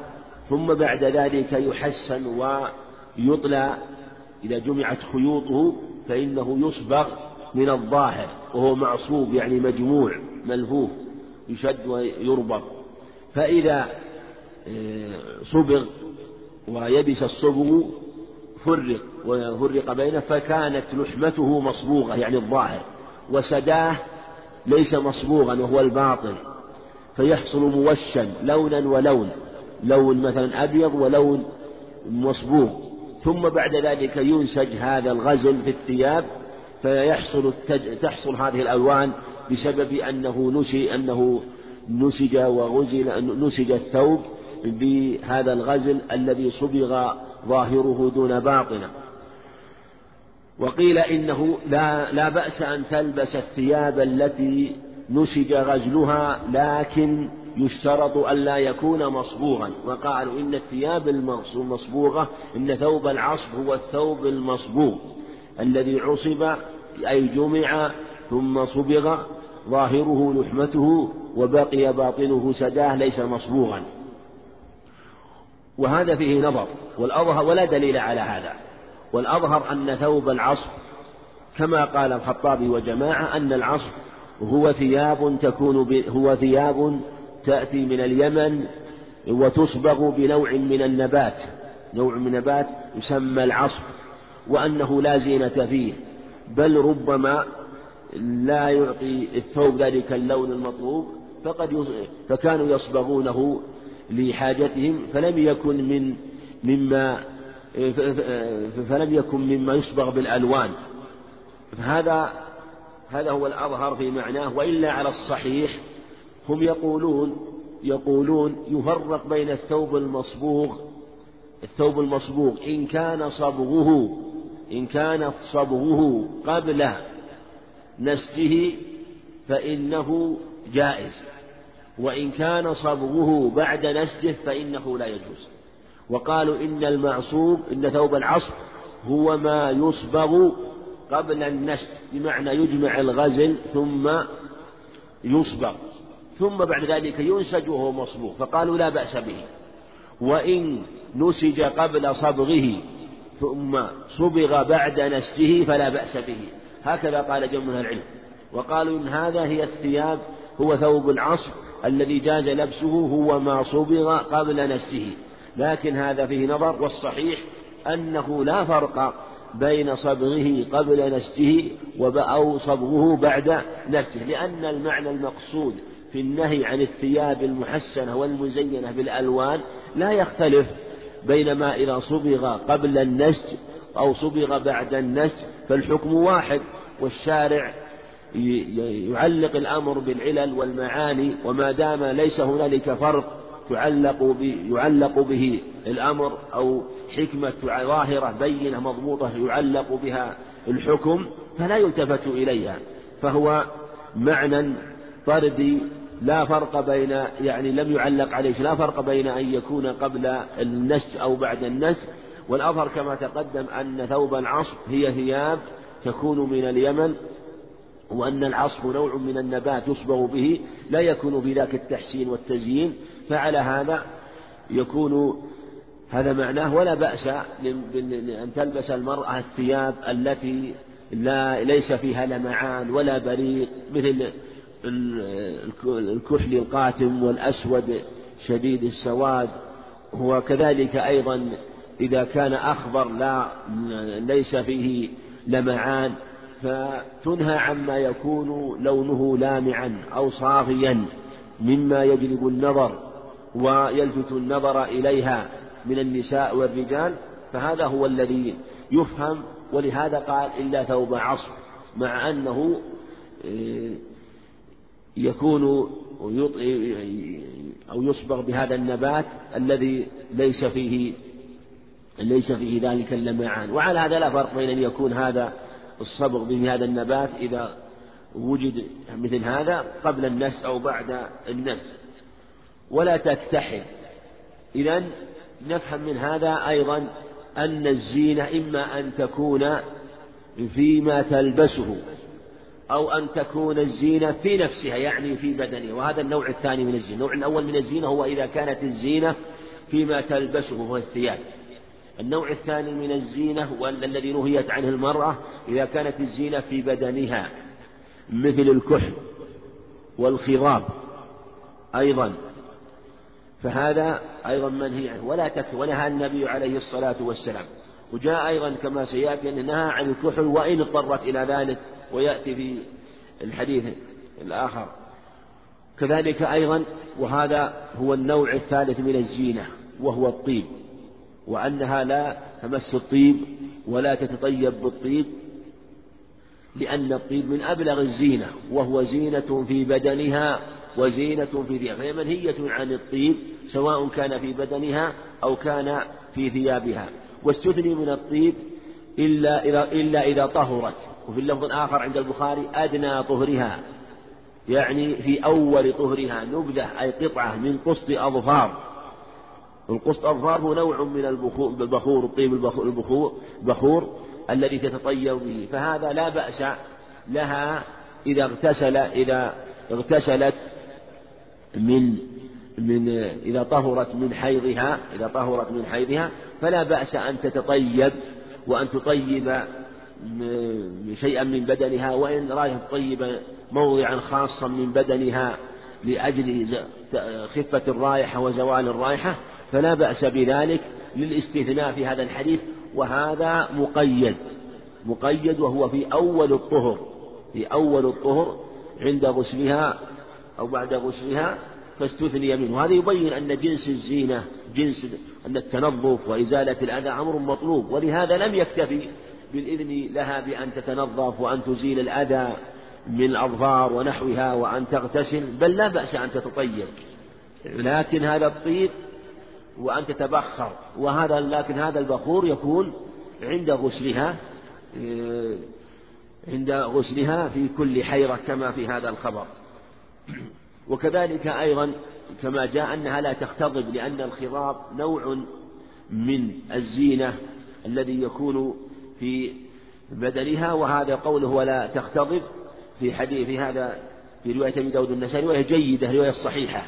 ثم بعد ذلك يحسن ويطلى إذا جمعت خيوطه فإنه يصبغ من الظاهر وهو معصوب يعني مجموع ملفوف يشد ويربط. فإذا آه، صبغ ويبس الصبغ فرق وفرق بينه فكانت لحمته مصبوغة يعني الظاهر وسداه ليس مصبوغا وهو الباطل فيحصل موشا لونا ولون لون مثلا أبيض ولون مصبوغ. ثم بعد ذلك ينسج هذا الغزل في الثياب فيحصل التج... تحصل هذه الألوان بسبب أنه نسي أنه نسج وغزل نسج الثوب بهذا الغزل الذي صبغ ظاهره دون باطنة. وقيل إنه لا, لا بأس أن تلبس الثياب التي نسج غزلها لكن يشترط ألا يكون مصبوغا. وقالوا إن الثياب المصبوغة إن ثوب العصب هو الثوب المصبوغ. الذي عصب أي جمع ثم صبغ ظاهره لحمته وبقي باطنه سداه ليس مصبوغا. وهذا فيه نظر. والأظهر ولا دليل على هذا. والأظهر أن ثوب العصر كما قال الخطابي وجماعة أن العصر هو ثياب تكون هو ثياب تأتي من اليمن وتصبغ بنوع من النبات. نوع من نبات يسمى العصر وأنه لا زينة فيه بل ربما لا يعطي الثوب ذلك اللون المطلوب فقد فكانوا يصبغونه لحاجتهم فلم يكن من مما فلم يكن مما يصبغ بالألوان. فهذا هذا هو الأظهر في معناه وإلا على الصحيح هم يقولون يقولون يفرق بين الثوب المصبوغ الثوب المصبوغ إن كان صبغه إن كان صبغه قبل نسجه فإنه جائز وإن كان صبغه بعد نسجه فإنه لا يجوز. وقالوا إن المعصوب إن ثوب العصر هو ما يصبغ قبل النسج بمعنى يجمع الغزل ثم يصبغ. ثم بعد ذلك ينسج وهو مصبوغ فقالوا لا بأس به. وإن نسج قبل صبغه ثم صبغ بعد نسجه فلا بأس به. هكذا قال جمع العلم. وقالوا إن هذا هي الثياب هو ثوب العصر الذي جاز لبسه هو ما صبغ قبل نسجه. لكن هذا فيه نظر والصحيح أنه لا فرق بين صبغه قبل نسجه أو صبغه بعد نسجه لأن المعنى المقصود في النهي عن الثياب المحسنة والمزينة بالألوان لا يختلف بينما إذا صبغ قبل النسج أو صبغ بعد النسج فالحكم واحد والشارع يعلق الأمر بالعلل والمعاني وما دام ليس هنالك فرق تعلق يعلق به الأمر أو حكمة ظاهرة بينة مضبوطة يعلق بها الحكم فلا يلتفت إليها. فهو معنى طردي لا فرق بين يعني لم يعلق عليه لا فرق بين أن يكون قبل النسج أو بعد النسج والأظهر كما تقدم أن ثوب العصر هي ثياب تكون من اليمن وأن العصف نوع من النبات يصبغ به لا يكون بذاك التحسين والتزيين فعلى هذا يكون هذا معناه. ولا بأس أن تلبس المرأة الثياب التي لا ليس فيها لمعان ولا بريق مثل الكحل القاتم والأسود شديد السواد. وكذلك أيضا إذا كان أخضر لا ليس فيه لمعان فتنهى عما يكون لونه لامعا أو صافيا مما يجلب النظر ويلفت النظر إليها من النساء والرجال. فهذا هو الذي يفهم ولهذا قال إلا ثوب عصر مع أنه آه، يكون أو يصبغ بهذا النبات الذي ليس فيه ليس فيه ذلك اللمعان. وعلى هذا لا فرق بين أن يكون هذا الصبغ بهذا النبات إذا وجد مثل هذا قبل النس أو بعد النس. ولا تكتحل. إذا نفهم من هذا أيضا أن الزينة إما أن تكون فيما تلبسه. أو أن تكون الزينة في نفسها يعني في بدنها. وهذا النوع الثاني من الزينة. النوع الأول من الزينة هو إذا كانت الزينة فيما تلبسه وهو الثياب. النوع الثاني من الزينة والذي نهيت عنه المرأة إذا كانت الزينة في بدنها مثل الكحل والخضاب أيضا. فهذا أيضا منهي عنه. ولا تكفي ونهى النبي عليه الصلاة والسلام. وجاء أيضا كما سيأتي أن نهى عن الكحل وإن اضطرت إلى ذلك ويأتي في الحديث الآخر. كذلك أيضا وهذا هو النوع الثالث من الزينة وهو الطيب. وأنها لا تمس الطيب ولا تتطيب بالطيب لأن الطيب من أبلغ الزينة وهو زينة في بدنها وزينة في ثيابها. منهية عن الطيب سواء كان في بدنها أو كان في ثيابها. واستثني من الطيب إلا إذا, إلا إذا طهرت. وفي اللفظ الآخر عند البخاري أدنى طهرها. يعني في أول طهرها نبذة أي قطعة من قسط أظفار. القسط أظفار هو نوع من البخور الطيب البخور, البخور, البخور الذي تتطيب به. فهذا لا بأس لها إذا اغتسل إذا اغتسلت من من إذا طهرت من حيضها إذا طهرت من حيضها فلا بأس أن تتطيب وأن تطيب شيئا من بدنها وإن رأيت تطيب موضعا خاصا من بدنها لأجل خفة الرائحة وزوال الرائحة فلا بأس بذلك للاستثناء في هذا الحديث وهذا مقيد مقيد وهو في أول الطهر في أول الطهر عند غسلها أو بعد غسلها فاستثني منه. هذا يبين أن جنس الزينة جنس أن التنظف وإزالة الأذى أمر مطلوب ولهذا لم يكتفي بالإذن لها بأن تتنظف وأن تزيل الأذى من الأظفار ونحوها وأن تغتسل بل لا بأس أن تتطيب. لكن هذا الطيب وأن تتبخر. وهذا لكن هذا البخور يكون عند غسلها عند غسلها في كل حيرة كما في هذا الخبر. وكذلك أيضا كما جاء أنها لا تختضب لأن الخضاب نوع من الزينة الذي يكون في بدنها وهذا قوله ولا تختضب في حديث في هذا في رواية أبي داود النسائي رواية جيدة رواية صحيحة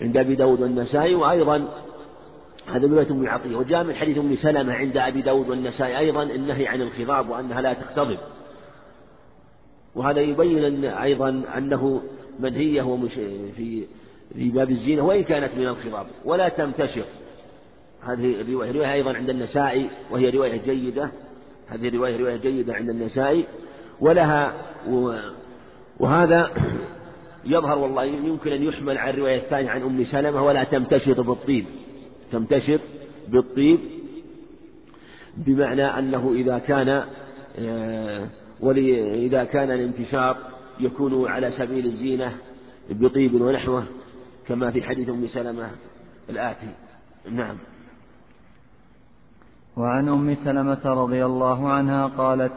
عند أبي داود النسائي وأيضا هذا رواية أم عطية وجاء من حديث أم سلمة عند أبي داود والنسائي أيضا النهي عن الخضاب وأنها لا تختضب وهذا يبين أن أيضا أنه منهية في في باب الزينة وإن كانت من الخضاب ولا تمتشط هذه الرواية رواية أيضا عند النسائي وهي رواية جيدة. هذه الرواية رواية جيدة عند النسائي. ولها وهذا يظهر والله يمكن أن يحمل على الرواية الثانية عن أم سلمة ولا تمتشط بالطيب. تمتشط بالطيب بمعنى أنه إذا كان آه، وإذا كان الانتشار يكون على سبيل الزينة بطيب ونحوه كما في حديث أم سلمة الآتي. نعم. وعن أم سلمة رضي الله عنها قالت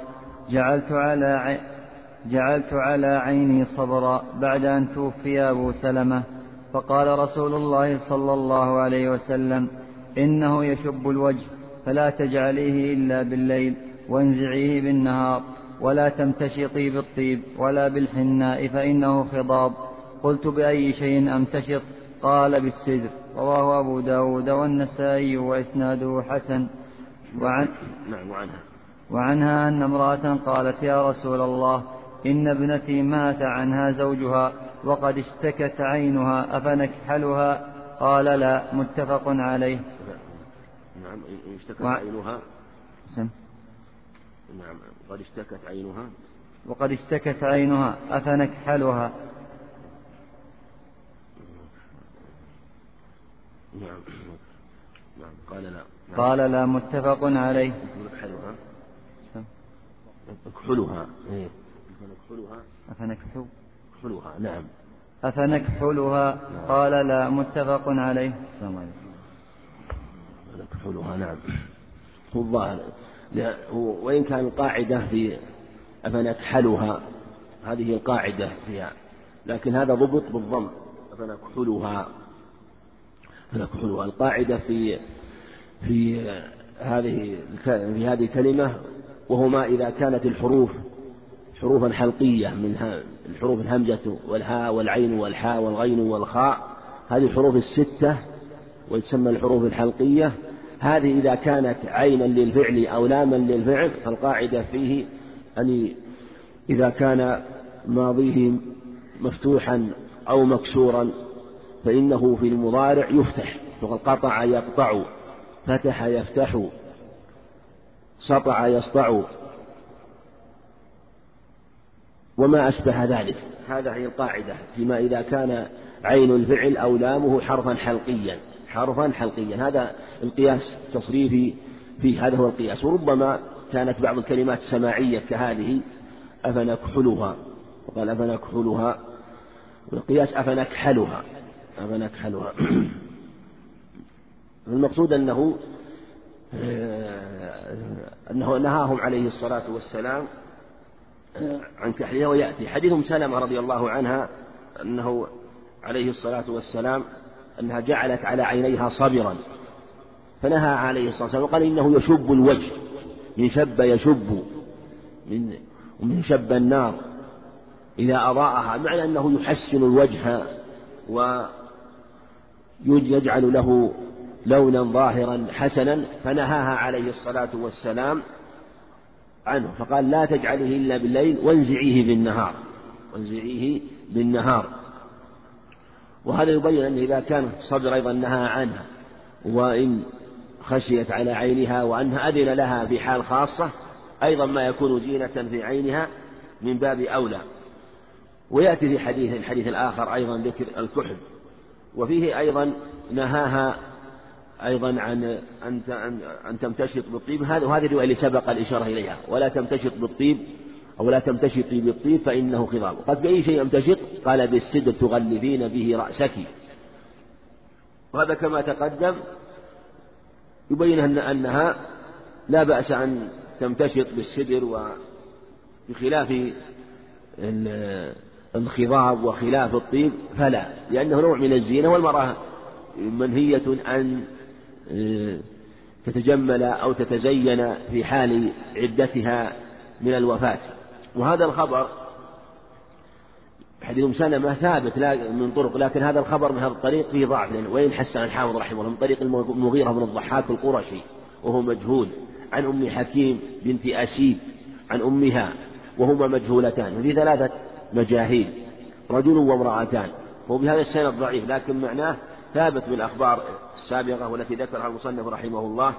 جعلت على جعلت على عيني صبرا بعد أن توفي أبو سلمة فقال رسول الله صلى الله عليه وسلم إنه يشب الوجه فلا تجعليه إلا بالليل وانزعيه بالنهار ولا تمتشطي بالطيب ولا بالحناء فإنه خضاب. قلت بأي شيء أمتشط؟ قال بالسدر. رواه أبو داود والنسائي وإسناده حسن. وعن نعم وعنها. وعنها أن امرأة قالت يا رسول الله إن ابنتي مات عنها زوجها وقد اشتكت عينها أفنكحلها؟ قال لا متفق عليه. نعم اشتكت عينها؟ سم. نعم قد اشتكت عينها؟ وقد اشتكت عينها أفنكحلها. نعم نعم قال لا. قال لا متفق عليه. نكحلها. نكحلها. إيه. نكحلها. أفنكحل؟ نكحلها. نعم. أفنكحلها؟ نعم. قال لا متفق عليه. السلام عليكم. نكحلها. نعم. هو الظاهر. وإن كان القاعدة في أفنكحلها هذه القاعدة فيها. لكن هذا ضبط بالضم. أفنكحلها. أفنكحلها. القاعدة في في هذه في هذه الكلمة وهما إذا كانت الحروف حروفا حلقية من الحروف الهمزة والهاء والعين والحاء والغين والخاء هذه الحروف الستة وتسمى الحروف الحلقية. هذه إذا كانت عينا للفعل أو لاما للفعل فالقاعدة فيه أن إذا كان ماضيه مفتوحا أو مكسورا فإنه في المضارع يفتح فقد قطع يقطع. فتح يفتح سطع يسطع. وما أشبه ذلك. هذا هي القاعدة فيما إذا كان عين الفعل أو لامه حرفا حلقيا حرفا حلقيا. هذا القياس التصريفي في هذا هو القياس. وربما كانت بعض الكلمات سماعية كهذه أفنكحلها؟ وقال أفنكحلها؟ والقياس أفنكحلها أفنكحلها. <clears throat> المقصود أنه آه، أنه نهاهم عليه الصلاة والسلام آه، عن كحلها ويأتي. حديث سلمة رضي الله عنها أنه عليه الصلاة والسلام أنها جعلت على عينيها صبرا فنهى عليه الصلاة والسلام وقال إنه يشب الوجه من شب يشب من ومن شب النار إذا أضاءها معنى أنه يحسن الوجه ويجعل له لونا ظاهرا حسنا فنهاها عليه الصلاة والسلام عنه. فقال لا تجعله إلا بالليل وانزعيه بالنهار. وانزعيه بالنهار. وهذا يبين أنه إذا كان صبر أيضا نهى عنها وإن خشيت على عينها وأنها أذن لها في حال خاصة أيضا ما يكون زينة في عينها من باب أولى. ويأتي في حديث الحديث الآخر أيضا ذكر الكحل. وفيه أيضا نهاها أيضا عن أن أن تمتشط بالطيب. هذا وهذه الرواية اللي سبق الإشارة إليها. ولا تمتشط بالطيب أو لا تمتشطي بالطيب فإنه خضاب. قد بأي شيء يمتشط؟ قال بالسدر تغلفين به رأسك. وهذا كما تقدم يبين أن أنها لا بأس أن تمتشط بالسدر وبخلاف الخضاب وخلاف الطيب. فلا لأنه نوع من الزينة والمرأة منهية أن تتجمل أو تتزين في حال عدتها من الوفاة. وهذا الخبر حديث سلمة ثابت من طرق لكن هذا الخبر من هذا الطريق فيه ضعف وين حسن الحافظ رحمه الله؟ من طريق المغيرة بن الضحاك القرشي وهو مجهول. عن أم حكيم بنت أسيد عن أمها وهما مجهولتان. وفي ثلاثة مجاهيل رجل وامرأتان. هو بهذا السند ضعيف لكن معناه ثابت بالأخبار السابقة والتي ذكرها المصنف رحمه الله.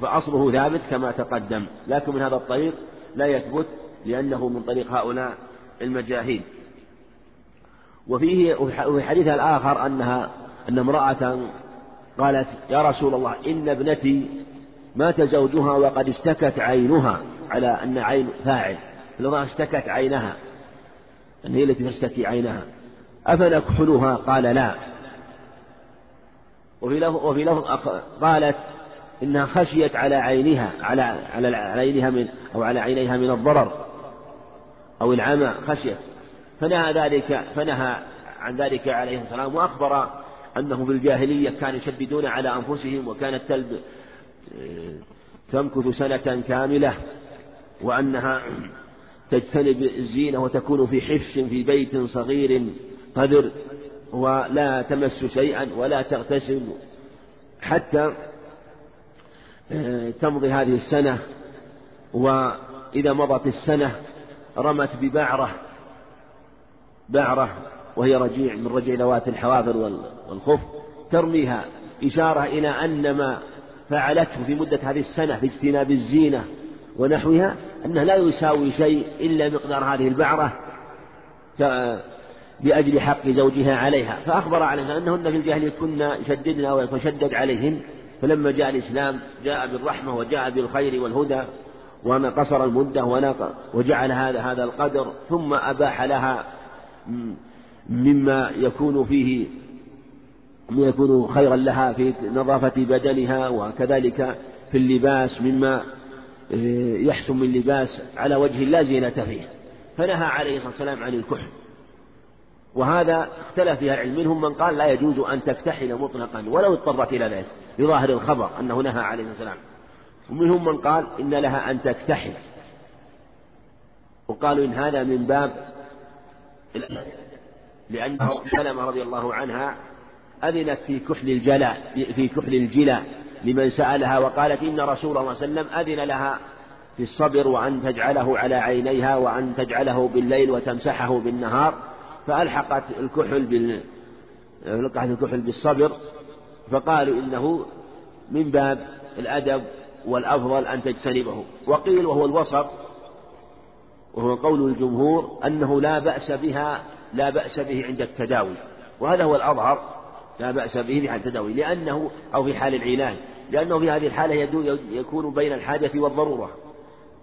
فأصله ثابت كما تقدم. لكن من هذا الطريق لا يثبت لأنه من طريق هؤلاء المجاهيل. وفيه وفي حديثها الآخر أنها أن امرأة قالت يا رسول الله إن ابنتي مات زوجها وقد اشتكت عينها على أن عين فاعل. المرأة اشتكت عينها. أن هي التي تشتكي عينها. أفنكحلها؟ قال لا. وفي لفظ وفي لفظ قالت إنها خشيت على عينها على على عينها من أو على عينيها من الضرر أو العمى خشيت. فنهى ذلك فنهى عن ذلك عليه السلام وأخبر أنه في الجاهلية كانوا يشددون على أنفسهم وكانت تلب تمكث سنة كاملة وأنها تجتنب الزينة وتكون في حفش في بيت صغير قدر. ولا تمس شيئا ولا تغتسل حتى آه، تمضي هذه السنة. وإذا مضت السنة رمت ببعرة بعرة وهي رجيع من رجيع ذوات الحوافر والخف. ترميها إشارة إلى أن ما فعلته في مدة هذه السنة في اجتناب الزينة ونحوها أنه لا يساوي شيء إلا مقدار هذه البعرة. لأجل حق زوجها عليها فأخبر عليها أنهن في الجاهلية كنا يشددن ويشدد عليهن فلما جاء الإسلام جاء بالرحمة وجاء بالخير والهدى وما قصر المدة وجعل هذا هذا القدر ثم أباح لها مما يكون فيه مما يكون خيرا لها في نظافة بدنها وكذلك في اللباس مما يحسن من لباس على وجه لا زينة فيه. فنهى عليه الصلاة والسلام عن الكحل. وهذا اختلف فيها العلم. منهم من قال لا يجوز أن تكتحل مطلقا ولو اضطرت إلى ذلك بظاهر الخبر أنه نهى عليه السلام. ومنهم من قال إن لها أن تكتحل. وقالوا إن هذا من باب لأن سلمة رضي الله عنها أذنت في كحل الجلاء في كحل الجلاء لمن سألها وقالت إن رسول الله صلى الله عليه وسلم أذن لها في الصبر وأن تجعله على عينيها وأن تجعله بالليل وتمسحه بالنهار. فألحقت الكحل بال الكحل بالصبر فقالوا إنه من باب الأدب والأفضل أن تجتنبه. وقيل وهو الوسط وهو قول الجمهور أنه لا بأس بها لا بأس به عند التداوي. وهذا هو الأظهر لا بأس به في حال التداوي. لأنه أو في حال العلاج لأنه في هذه الحالة يكون بين الحاجة والضرورة.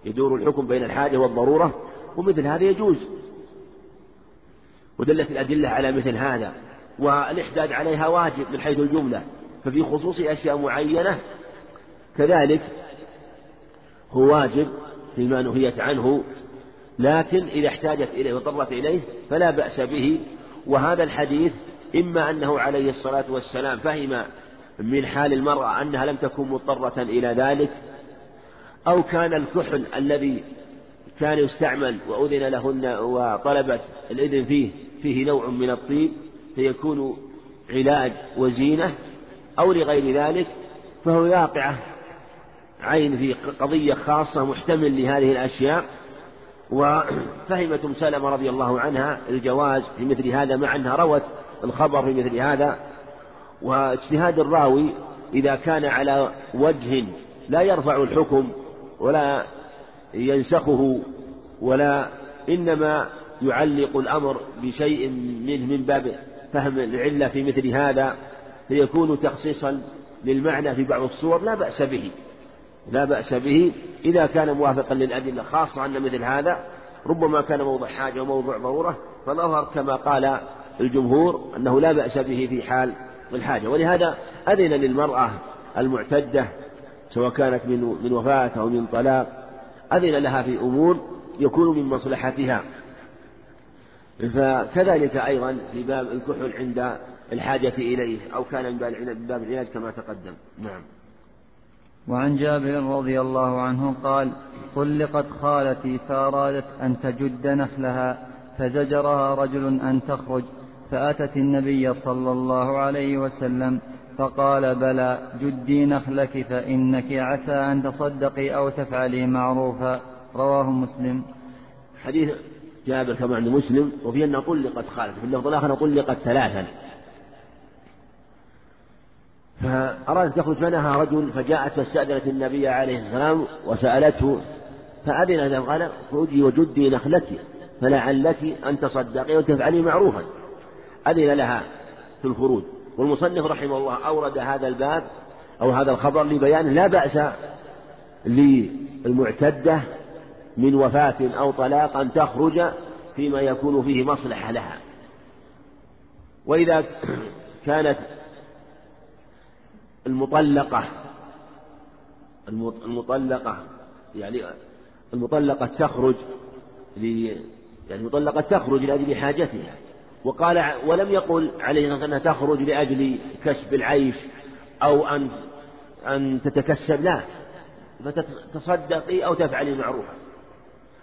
يدور الحكم بين الحاجة والضرورة ومثل هذا يجوز. ودلت الأدلة على مثل هذا والإحداد عليها واجب من حيث الجملة ففي خصوص أشياء معينة كذلك هو واجب فيما نهيت عنه لكن إذا احتاجت إليه واضطرت إليه فلا بأس به وهذا الحديث إما أنه عليه الصلاة والسلام فهم من حال المرأة أنها لم تكن مضطرة إلى ذلك أو كان الكحل الذي كان يستعمل وأذن لهن وطلبت الإذن فيه فيه نوع من الطيب فيكون علاج وزينة أو لغير ذلك فهو واقعة عين في قضية خاصة محتمل لهذه الأشياء. وفهمت ام سلمة رضي الله عنها الجواز في مثل هذا مع أنها روت الخبر في مثل هذا. واجتهاد الراوي إذا كان على وجه لا يرفع الحكم ولا ينسخه ولا إنما يعلق الأمر بشيء منه من باب فهم العلة في مثل هذا فيكون تخصيصا للمعنى في بعض الصور لا بأس به. لا بأس به. إذا كان موافقا للأدلة خاصة أن مثل هذا ربما كان موضع حاجة وموضع ضرورة فالأظهر كما قال الجمهور أنه لا بأس به في حال الحاجة. ولهذا أذن للمرأة المعتدة سواء كانت من من وفاة أو من طلاق أذن لها في أمور يكون من مصلحتها. فكذلك أيضا في باب الكحل عند الحاجة إليه أو كان من باب العلاج كما تقدم. نعم. وعن جابر رضي الله عنه قال طلقت خالتي فأرادت أن تجد نخلها فزجرها رجل أن تخرج فأتت النبي صلى الله عليه وسلم فقال بلى جدي نخلك فإنك عسى أن تصدقي أو تفعلي معروفا. رواه مسلم. حديث جابر كما عند مسلم وفي أنها طلقت خالته في اللفظ الآخر طلقت ثلاثا. فأرادت تخرج فنهى رجل فجاءت فاستأذنت النبي عليه السلام وسألته فأذن له قال خذي وجدي نخلك فلعلك أن تصدقي وتفعلي معروفا. أذن لها في الخروج. والمصنف رحمه الله أورد هذا الباب أو هذا الخبر لبيان لا بأس للمعتدة من وفاة أو طلاق أن تخرج فيما يكون فيه مصلحة لها. وإذا كانت المطلقة المطلقة يعني المطلقة تخرج يعني المطلقة تخرج لأجل حاجتها. وقال ولم يقل عليه الصلاة أنها تخرج لأجل كسب العيش أو أن أن تتكسب لا. فتصدقي أو تفعلي معروفا.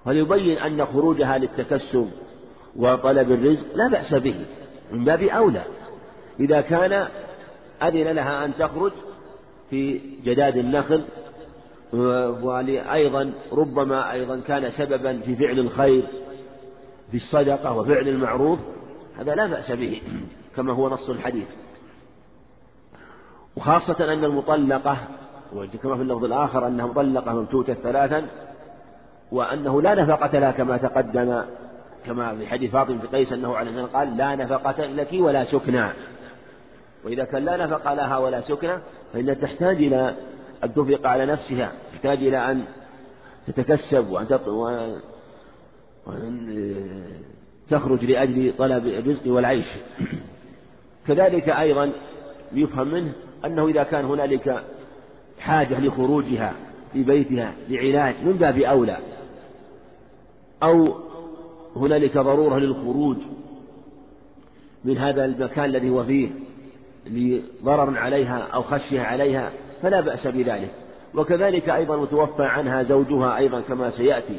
وليبين أن خروجها للتكسب وطلب الرزق لا بأس به من باب أولى. إذا كان أذن لها أن تخرج في جداد النخل وأيضا ربما أيضا كان سببا في فعل الخير في الصدقة وفعل المعروف هذا لا بأس به كما هو نص الحديث. وخاصة أن المطلقة كما في اللفظ الآخر أنها مطلقة ممتوتة ثلاثا وأنه لا نفقة لها كما تقدم كما في حديث فاطمة بن قيس أنه عليه الصلاة قال لا نفقة لك ولا سكنى. وإذا كان لا نفقة لها ولا سكنى فإنها تحتاج إلى أن تنفق على نفسها تحتاج إلى أن تتكسب وأن وأن تخرج لأجل طلب الرزق والعيش. كذلك أيضا يفهم منه أنه إذا كان هنالك حاجة لخروجها في بيتها لعلاج من باب أولى. أو هنالك ضرورة للخروج من هذا المكان الذي هو فيه لضرر عليها أو خشية عليها فلا بأس بذلك. وكذلك أيضا متوفى عنها زوجها أيضا كما سيأتي.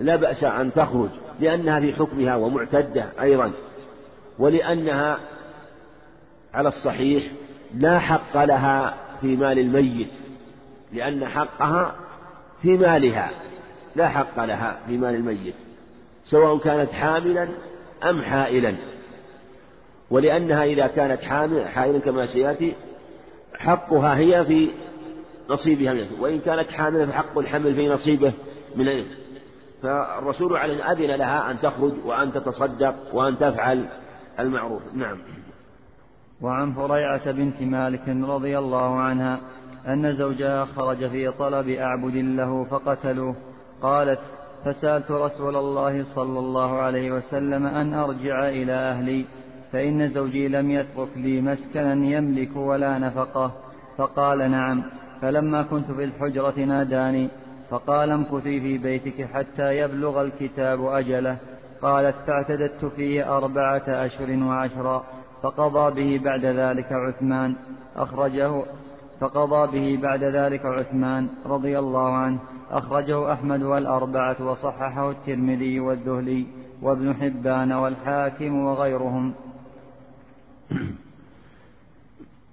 لا بأس أن تخرج لأنها في حكمها ومعتدة أيضا. ولأنها على الصحيح لا حق لها في مال الميت لأن حقها في مالها. لا حق لها في مال الميت سواء كانت حاملا أم حائلا. ولأنها إذا كانت حامل حائلا كما سيأتي حقها هي في نصيبها من وإن كانت حاملا فحق الحمل في نصيبه من فالرسول عليه أذن لها أن تخرج وأن تتصدق وأن تفعل المعروف. نعم. وعن فريعة بنت مالك رضي الله عنها أن زوجها خرج في طلب أعبد له فقتلوه. قالت فسألت رسول الله صلى الله عليه وسلم أن أرجع إلى أهلي فإن زوجي لم يترك لي مسكنا يملك ولا نفقة. فقال نعم. فلما كنت في الحجرة ناداني فقال امكثي في بيتك حتى يبلغ الكتاب أجله. قالت فاعتددت فيه أربعة أشهر وعشرا. فقضى به بعد ذلك عثمان. أخرجه فقضى به بعد ذلك عثمان رضي الله عنه. أخرجه أحمد والأربعة وصححه الترمذي والذهلي وابن حبان والحاكم وغيرهم.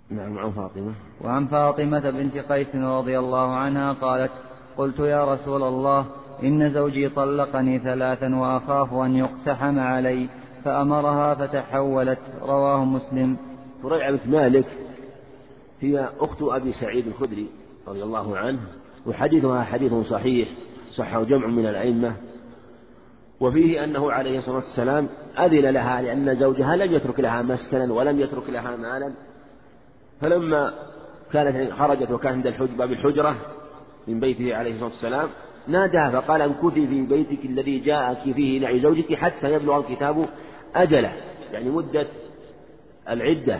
نعم عن فاطمة. وعن فاطمة بنت قيس رضي الله عنها قالت قلت يا رسول الله إن زوجي طلقني ثلاثا وأخاف أن يقتحم علي فأمرها فتحولت. رواه مسلم. فريعة بنت مالك هي أخت أبي سعيد الخدري رضي الله عنه وحديثها حديث صحيح صحه جمع من الأئمة. وفيه أنه عليه الصلاة والسلام أذن لها لأن زوجها لم يترك لها مسكنا ولم يترك لها مالا. فلما كانت خرجت وكانت عند باب الحجرة من بيته عليه الصلاة والسلام ناداها فقال امكثي في بيتك الذي جاءك فيه نعي زوجك حتى يبلغ الكتاب أجله. يعني مدة العدة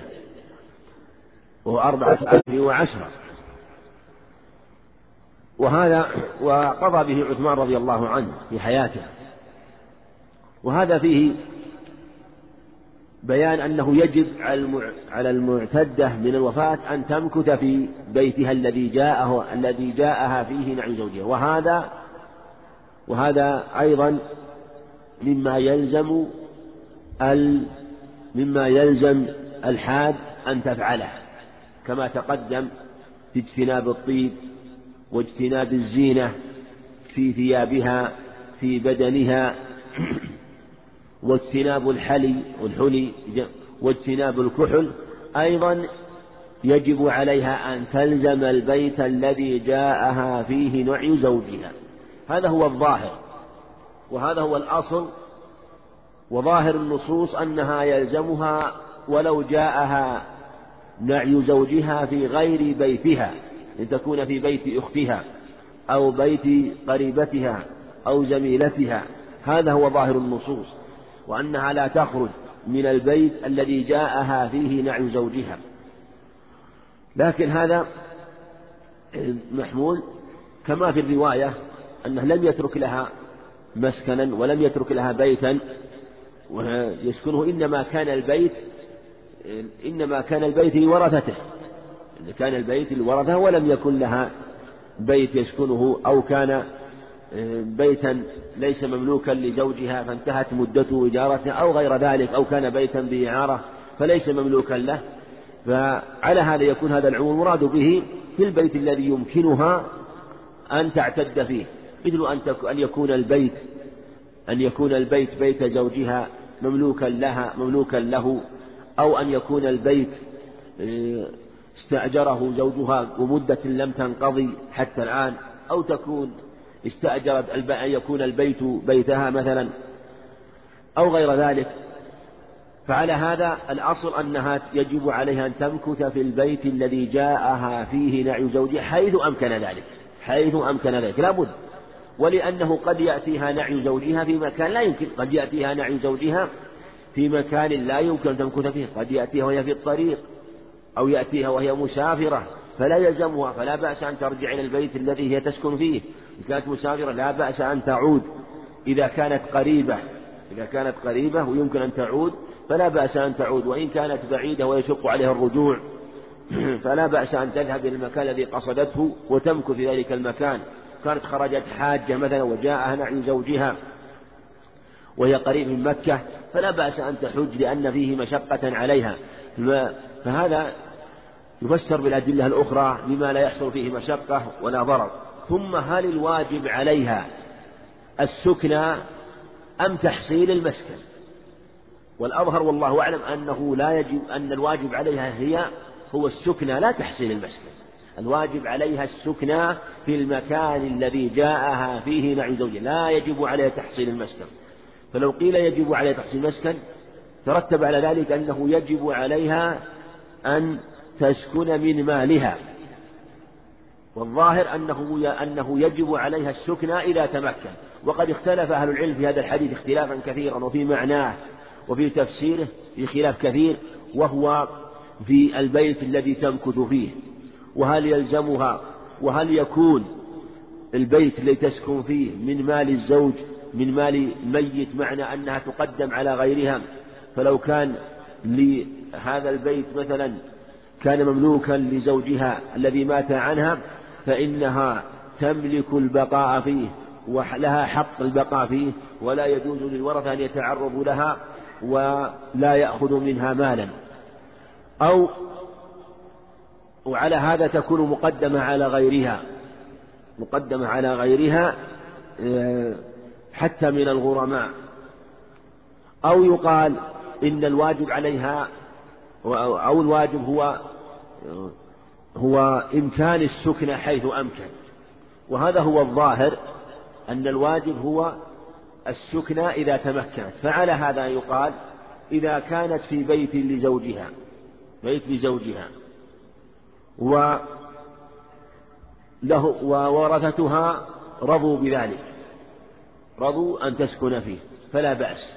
وهو أربعة أشهر وعشرة. وهذا وقضى به عثمان رضي الله عنه في حياته. وهذا فيه بيان أنه يجب على المعتدة من الوفاة أن تمكث في بيتها الذي جاءه الذي جاءها فيه نعي زوجها. وهذا وهذا أيضا مما يلزم ال مما يلزم الحاد أن تفعله كما تقدم في اجتناب الطيب واجتناب الزينة في ثيابها في بدنها واجتناب الحلي والحلي واجتناب الكحل. أيضا يجب عليها أن تلزم البيت الذي جاءها فيه نعي زوجها. هذا هو الظاهر وهذا هو الأصل وظاهر النصوص أنها يلزمها ولو جاءها نعي زوجها في غير بيتها. إن تكون في بيت أختها أو بيت قريبتها أو زميلتها. هذا هو ظاهر النصوص وأنها لا تخرج من البيت الذي جاءها فيه نعي زوجها. لكن هذا محمول كما في الرواية أنه لم يترك لها مسكنا ولم يترك لها بيتا ويسكنه إنما كان البيت إنما كان البيت لورثته. كان البيت لورثة ولم يكن لها بيت يسكنه أو كان بيتا ليس مملوكا لزوجها فانتهت مدته إجارته أو غير ذلك أو كان بيتا بإعارة فليس مملوكا له. فعلى هذا يكون هذا العموم مراد به في البيت الذي يمكنها أن تعتد فيه مثل أن أن يكون البيت أن يكون البيت بيت زوجها مملوكا لها مملوكا له أو أن يكون البيت آه، استأجره زوجها ومدة لم تنقضي حتى الآن أو تكون استأجرت أن يكون البيت بيتها مثلا أو غير ذلك. فعلى هذا الأصل أنها يجب عليها أن تمكث في البيت الذي جاءها فيه نعي زوجها حيث أمكن ذلك حيث أمكن ذلك لا بد. ولأنه قد يأتيها نعي زوجها في مكان لا يمكن قد يأتيها نعي زوجها في مكان لا يمكن أن تمكث فيه قد يأتيها وهي في الطريق. أو يأتيها وهي مسافرة فلا يلزمها فلا بأس أن ترجع إلى البيت الذي هي تسكن فيه. إن كانت مسافرة لا بأس أن تعود. إذا كانت قريبة إذا كانت قريبة ويمكن أن تعود فلا بأس أن تعود. وإن كانت بعيدة ويشق عليها الرجوع <clears throat> فلا بأس أن تذهب إلى المكان الذي قصدته وتمكث في ذلك المكان. كانت خرجت حاجة مثلا وجاءها نعي زوجها وهي قريب من مكة فلا بأس أن تحج لأن فيه مشقة عليها. فهذا يفسر بالأدلة الأخرى بما لا يحصل فيه مشقة ولا ضرر. ثم هل الواجب عليها السكنى أم تحصيل المسكن؟ والأظهر والله أعلم أنه لا يجب أن الواجب عليها هي هو السكنى لا تحصيل المسكن. الواجب عليها السكنى في المكان الذي جاءها فيه مع زوجها. لا يجب عليها تحصيل المسكن. فلو قيل يجب عليها تحصيل المسكن ترتب على ذلك أنه يجب عليها أن تسكن من مالها. والظاهر أنه أنه يجب عليها السكنى إذا تمكن. وقد اختلف أهل العلم في هذا الحديث اختلافا كثيرا وفي معناه وفي تفسيره في خلاف كثير وهو في البيت الذي تمكث فيه. وهل يلزمها وهل يكون البيت الذي تسكن فيه من مال الزوج من مال الميت معنى أنها تقدم على غيرها؟ فلو كان لهذا البيت مثلا كان مملوكا لزوجها الذي مات عنها فإنها تملك البقاء فيه ولها حق البقاء فيه ولا يجوز للورثة أن يتعرضوا لها ولا يأخذ منها مالا. أو وعلى هذا تكون مقدمة على غيرها مقدمة على غيرها آه، حتى من الغرماء. أو يقال إن الواجب عليها أو الواجب هو هو إمكان السكن حيث أمكن. وهذا هو الظاهر أن الواجب هو السكنى إذا تمكنت. فعلى هذا يقال إذا كانت في بيت لزوجها بيت لزوجها. و له وورثتها رضوا بذلك. رضوا أن تسكن فيه فلا بأس.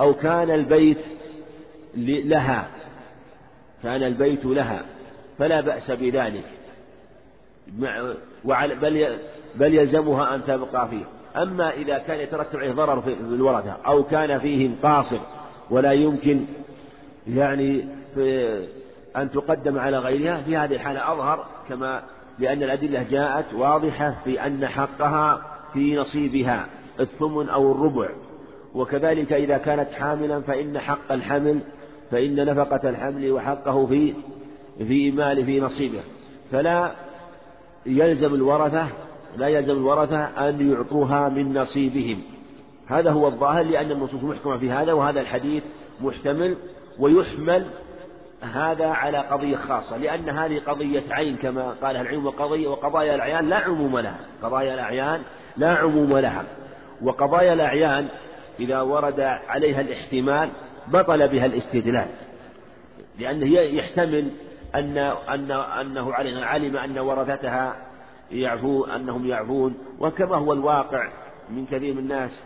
أو كان البيت لها كان البيت لها فلا بأس بذلك. بل بل يلزمها أن تبقى فيه. أما إذا كان يترتب عليه ضرر في الورثة أو كان فيهم قاصر ولا يمكن يعني أن تقدم على غيرها في هذه الحالة أظهر كما لأن الأدلة جاءت واضحة في أن حقها في نصيبها الثمن أو الربع. وكذلك إذا كانت حاملا فإن حق الحمل فإن نفقة الحمل وحقه في في مال في نصيبه. فلا يلزم الورثة لا يلزم الورثة أن يعطوها من نصيبهم. هذا هو الظاهر لأن النصوص محكمة في هذا وهذا الحديث محتمل ويحمل هذا على قضية خاصة. لأن هذه قضية عين كما قال العلم وقضية وقضايا الأعيان لا عموم لها. قضايا الأعيان لا عموم لها. وقضايا الأعيان إذا ورد عليها الاحتمال بطل بها الاستدلال لأنه يحتمل أن أن أنه علم أن ورثتها يعفو أنهم يعفون وكما هو الواقع من كثير من الناس.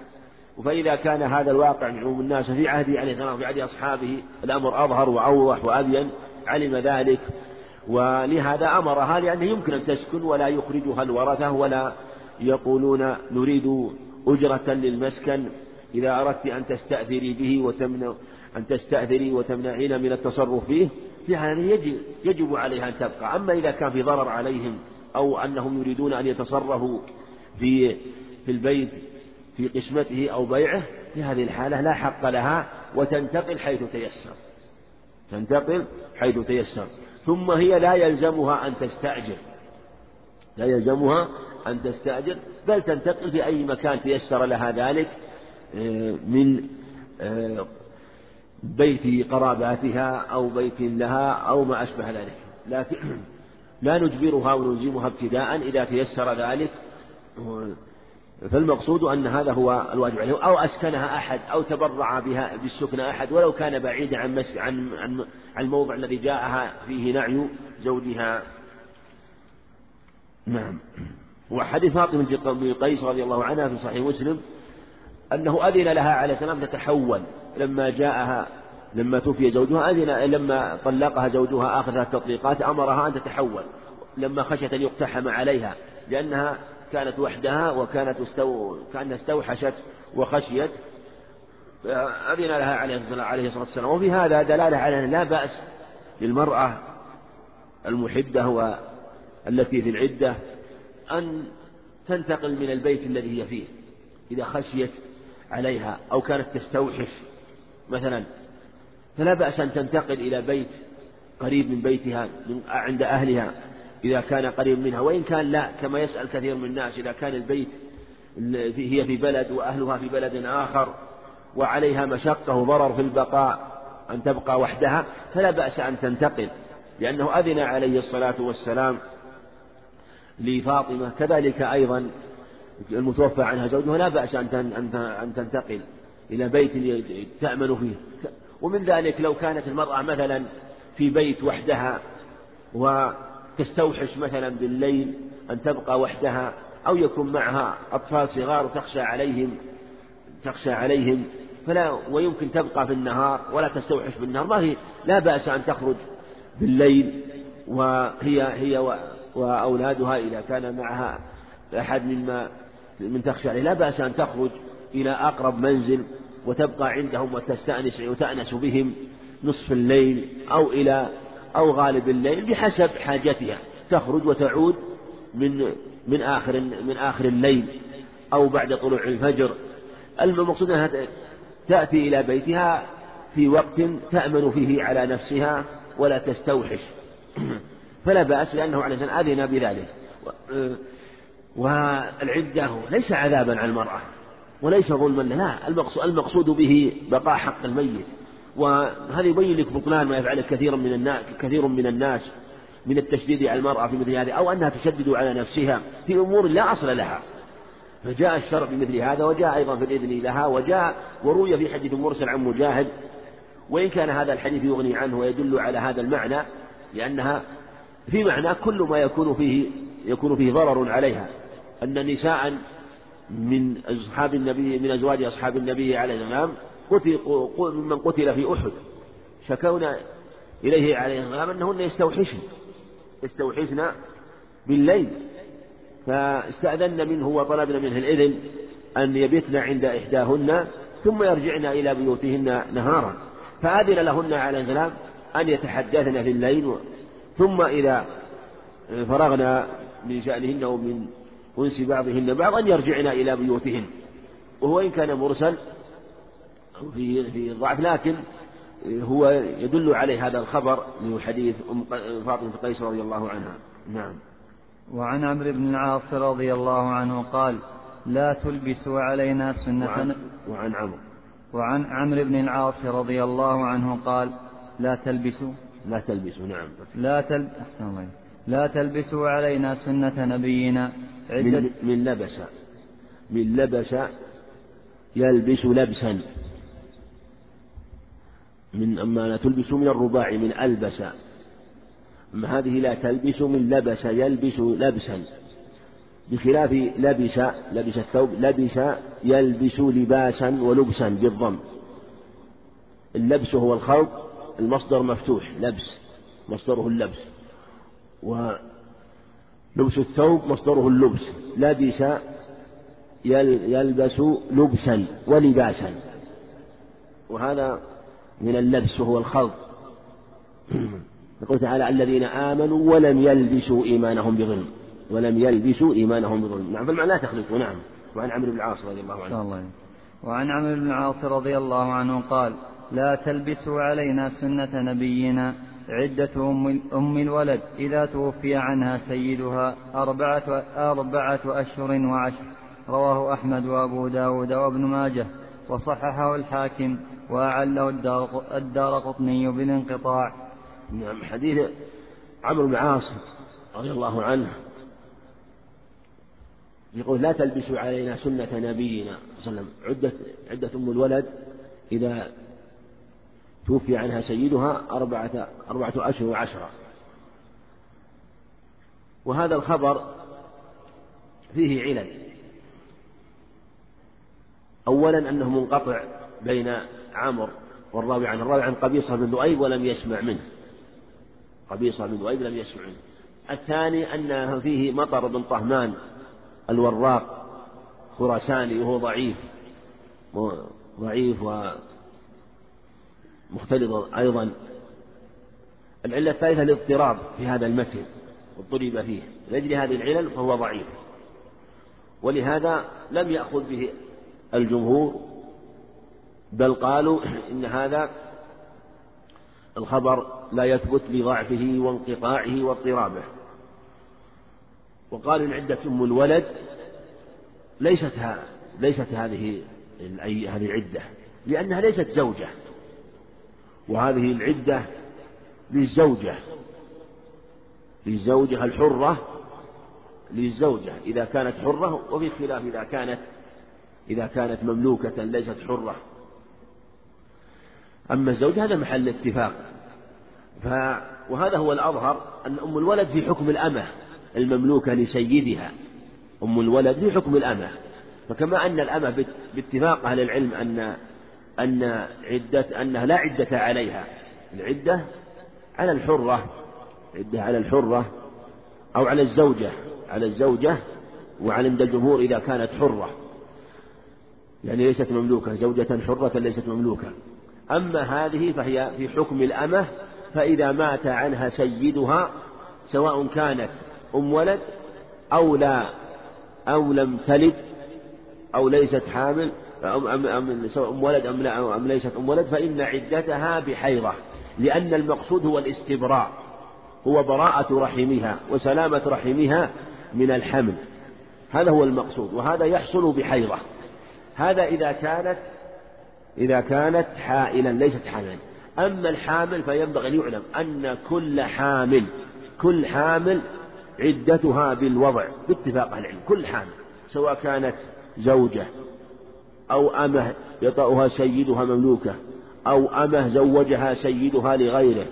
فإذا كان هذا الواقع من عموم الناس في عهده عليه السلام وفي عهد أصحابه الأمر أظهر وأوضح وأبين علم ذلك. ولهذا أمرها لأنه يمكن أن تسكن ولا يخرجها الورثة ولا يقولون نريد أجرة للمسكن. إذا أردت أن تستأثري به وتمنع أن تستأثري وتمنعين من التصرف فيه في هذا يجب, يجب عليها أن تبقى. أما إذا كان في ضرر عليهم أو أنهم يريدون أن يتصرفوا في في البيت في قسمته أو بيعه في هذه الحالة لا حق لها وتنتقل حيث تيسر. تنتقل حيث تيسر. ثم هي لا يلزمها أن تستأجر. لا يلزمها أن تستأجر بل تنتقل في أي مكان تيسر لها ذلك من آه، بيت قراباتها أو بيت لها أو ما أشبه ذلك. لكن <clears throat> لا نجبرها ونلزمها ابتداء إذا تيسر ذلك. فالمقصود أن هذا هو الواجب عليه. أو أسكنها أحد أو تبرع بها بالسكن أحد ولو كان بعيدا عن مسك عن عن الموضع الذي جاءها فيه نعي زوجها. نعم. وحديث فاطمة بن قيس رضي الله عنها في صحيح مسلم أنه أذن لها عليه السلام تتحول لما جاءها لما توفي زوجها أذن لما طلقها زوجها آخر ثلاث تطليقات أمرها أن تتحول لما خشيت أن يقتحم عليها لأنها كانت وحدها وكانت استو... كأنها استوحشت وخشيت. أذن لها عليه الصلاة والسلام. وفي هذا دلالة على أن لا بأس للمرأة المحدة والتي في العدة أن تنتقل من البيت الذي هي فيه. إذا خشيت عليها أو كانت تستوحش مثلا فلا بأس أن تنتقل إلى بيت قريب من بيتها عند أهلها إذا كان قريب منها وإن كان لا كما يسأل كثير من الناس إذا كان البيت هي في بلد وأهلها في بلد آخر وعليها مشقة وضرر في البقاء أن تبقى وحدها فلا بأس أن تنتقل لأنه أذن عليه الصلاة والسلام لفاطمة كذلك أيضا المتوفى عنها زوجها لا بأس أن أن تنتقل إلى بيت تأمن فيه. ومن ذلك لو كانت المرأة مثلا في بيت وحدها وتستوحش مثلا بالليل أن تبقى وحدها أو يكون معها أطفال صغار وتخشى عليهم تخشى عليهم فلا ويمكن تبقى في النهار ولا تستوحش بالنهار. ما هي لا بأس أن تخرج بالليل وهي هي وأولادها إذا كان معها أحد مما من تخشى عليه. لا بأس أن تخرج إلى أقرب منزل وتبقى عندهم وتستأنس وتأنس بهم نصف الليل أو إلى أو غالب الليل بحسب حاجتها. تخرج وتعود من من آخر من آخر الليل أو بعد طلوع الفجر. المقصود أنها تأتي إلى بيتها في وقت تأمن فيه على نفسها ولا تستوحش. <clears throat> فلا بأس لأنه عليه السلام أذن بذلك. والعدة ليس عذابا على المرأة وليس ظلما لا المقصود به بقاء حق الميت. وهذا يبين لك بطلان ما يفعله كثير من الناس كثير من الناس من التشديد على المرأة في مثل هذه أو أنها تشدد على نفسها في أمور لا أصل لها. فجاء الشرع بمثل هذا وجاء أيضا في الإذن لها وجاء وروي في حديث مرسل عن مجاهد. وإن كان هذا الحديث يغني عنه ويدل على هذا المعنى لأنها في معنى كل ما يكون فيه يكون فيه ضرر عليها. أن نساء من أصحاب النبي من أزواج أصحاب النبي عليه السلام قتل ممن قتل في أحد. شكونا إليه عليه السلام أنهن يستوحشن يستوحشن بالليل. فاستأذن منه وطلبنا منه الإذن أن يبتن عند إحداهن ثم يرجعن إلى بيوتهن نهارا. فأذن لهن عليه السلام أن يتحدثن في الليل ثم إذا فرغنا من شأنهن ومن أنس بعضهن بعض أن يرجعن إلى بيوتهن. وهو إن كان مرسل في في ضعف لكن هو يدل عليه هذا الخبر من حديث أم فاطمة قيس رضي الله عنها. نعم. وعن عمرو بن العاص رضي الله عنه قال لا تلبسوا علينا سنة وعن, وعن عمرو. وعن عمرو بن العاص رضي الله عنه قال لا تلبسوا. لا تلبسوا نعم. لا تل... أحسن الله لا تلبسوا علينا سنة نبينا. عدة. من, من لبس. من لبس يلبس لبسا. من أما لا تلبس من الرباع من ألبس. أما هذه لا تلبس من لبس يلبس لبسا. بخلاف لبس لبس الثوب لبس يلبس لباسا ولبسا بالضم. اللبس هو الخلط المصدر مفتوح لبس. مصدره اللبس. ولبس الثوب مصدره اللبس لبس يلبس لبسا ولباسا. وهذا من اللبس وهو الخلط. <clears throat> يقول تعالى الذين آمنوا ولم يلبسوا إيمانهم بظلم. ولم يلبسوا إيمانهم بظلم. نعم فالمعنى لا تخلطوا نعم. وعن عمرو بن العاص رضي الله عنه. الله. وعن عمرو بن العاص رضي الله عنه قال لا تلبسوا علينا سنة نبينا عدة أم, أم الولد إذا توفي عنها سيدها أربعة, أربعة أشهر وعشر. رواه أحمد وأبو داود وابن ماجه. وصححه الحاكم وأعله الدار قطني بالانقطاع. نعم حديث عمرو بن عاص رضي الله عنه يقول لا تلبسوا علينا سنة نبينا صلى الله عليه وسلم. عدة عدة أم الولد إذا توفي عنها سيدها أربعة أربعة أشهر وعشرة. وهذا الخبر فيه علل. أولا أنه منقطع بين عمر والراوي عن الراوي عن قبيصة بن ذؤيب ولم يسمع منه. قبيصة بن ذؤيب لم يسمع منه. الثاني أن فيه مطر بن طهمان الوراق خراساني وهو ضعيف. ضعيف ومختلط أيضا. العلة الثالثة الاضطراب في هذا المتن واضطرب فيه. لأجل هذه العلل فهو ضعيف. ولهذا لم يأخذ به الجمهور بل قالوا <clears throat> إن هذا الخبر لا يثبت لضعفه وانقطاعه واضطرابه. وقالوا إن عدة أم الولد ليست ليست هذه هذه العدة لأنها ليست زوجة. وهذه العدة للزوجة. للزوجة الحرة للزوجة. إذا كانت حرة وفي خلاف إذا كانت إذا كانت مملوكة ليست حرة. أما الزوج هذا محل اتفاق. ف وهذا هو الأظهر أن أم الولد في حكم الأمة المملوكة لسيدها. أم الولد في حكم الأمة. فكما أن الأمة باتفاق أهل العلم أن أن عدة أنها لا عدة عليها العدة على الحرة عدة على الحرة أو على الزوجة على الزوجة وعلى عند الجمهور إذا كانت حرة. يعني ليست مملوكة زوجة حرة ليست مملوكة. أما هذه فهي في حكم الأمة فإذا مات عنها سيدها سواء كانت أم ولد أو لا أو لم تلد أو ليست حامل أم, أم, أم سواء أم ولد أم, لا أم ليست أم ولد فإن عدتها بحيضة لأن المقصود هو الاستبراء هو براءة رحمها وسلامة رحمها من الحمل. هذا هو المقصود وهذا يحصل بحيضة هذا إذا كانت إذا كانت حائلا ليست حاملا. أما الحامل فينبغي أن يعلم أن كل حامل كل حامل عدتها بالوضع باتفاق العلم كل حامل سواء كانت زوجة أو أمه يطأها سيدها مملوكة أو أمه زوجها سيدها لغيره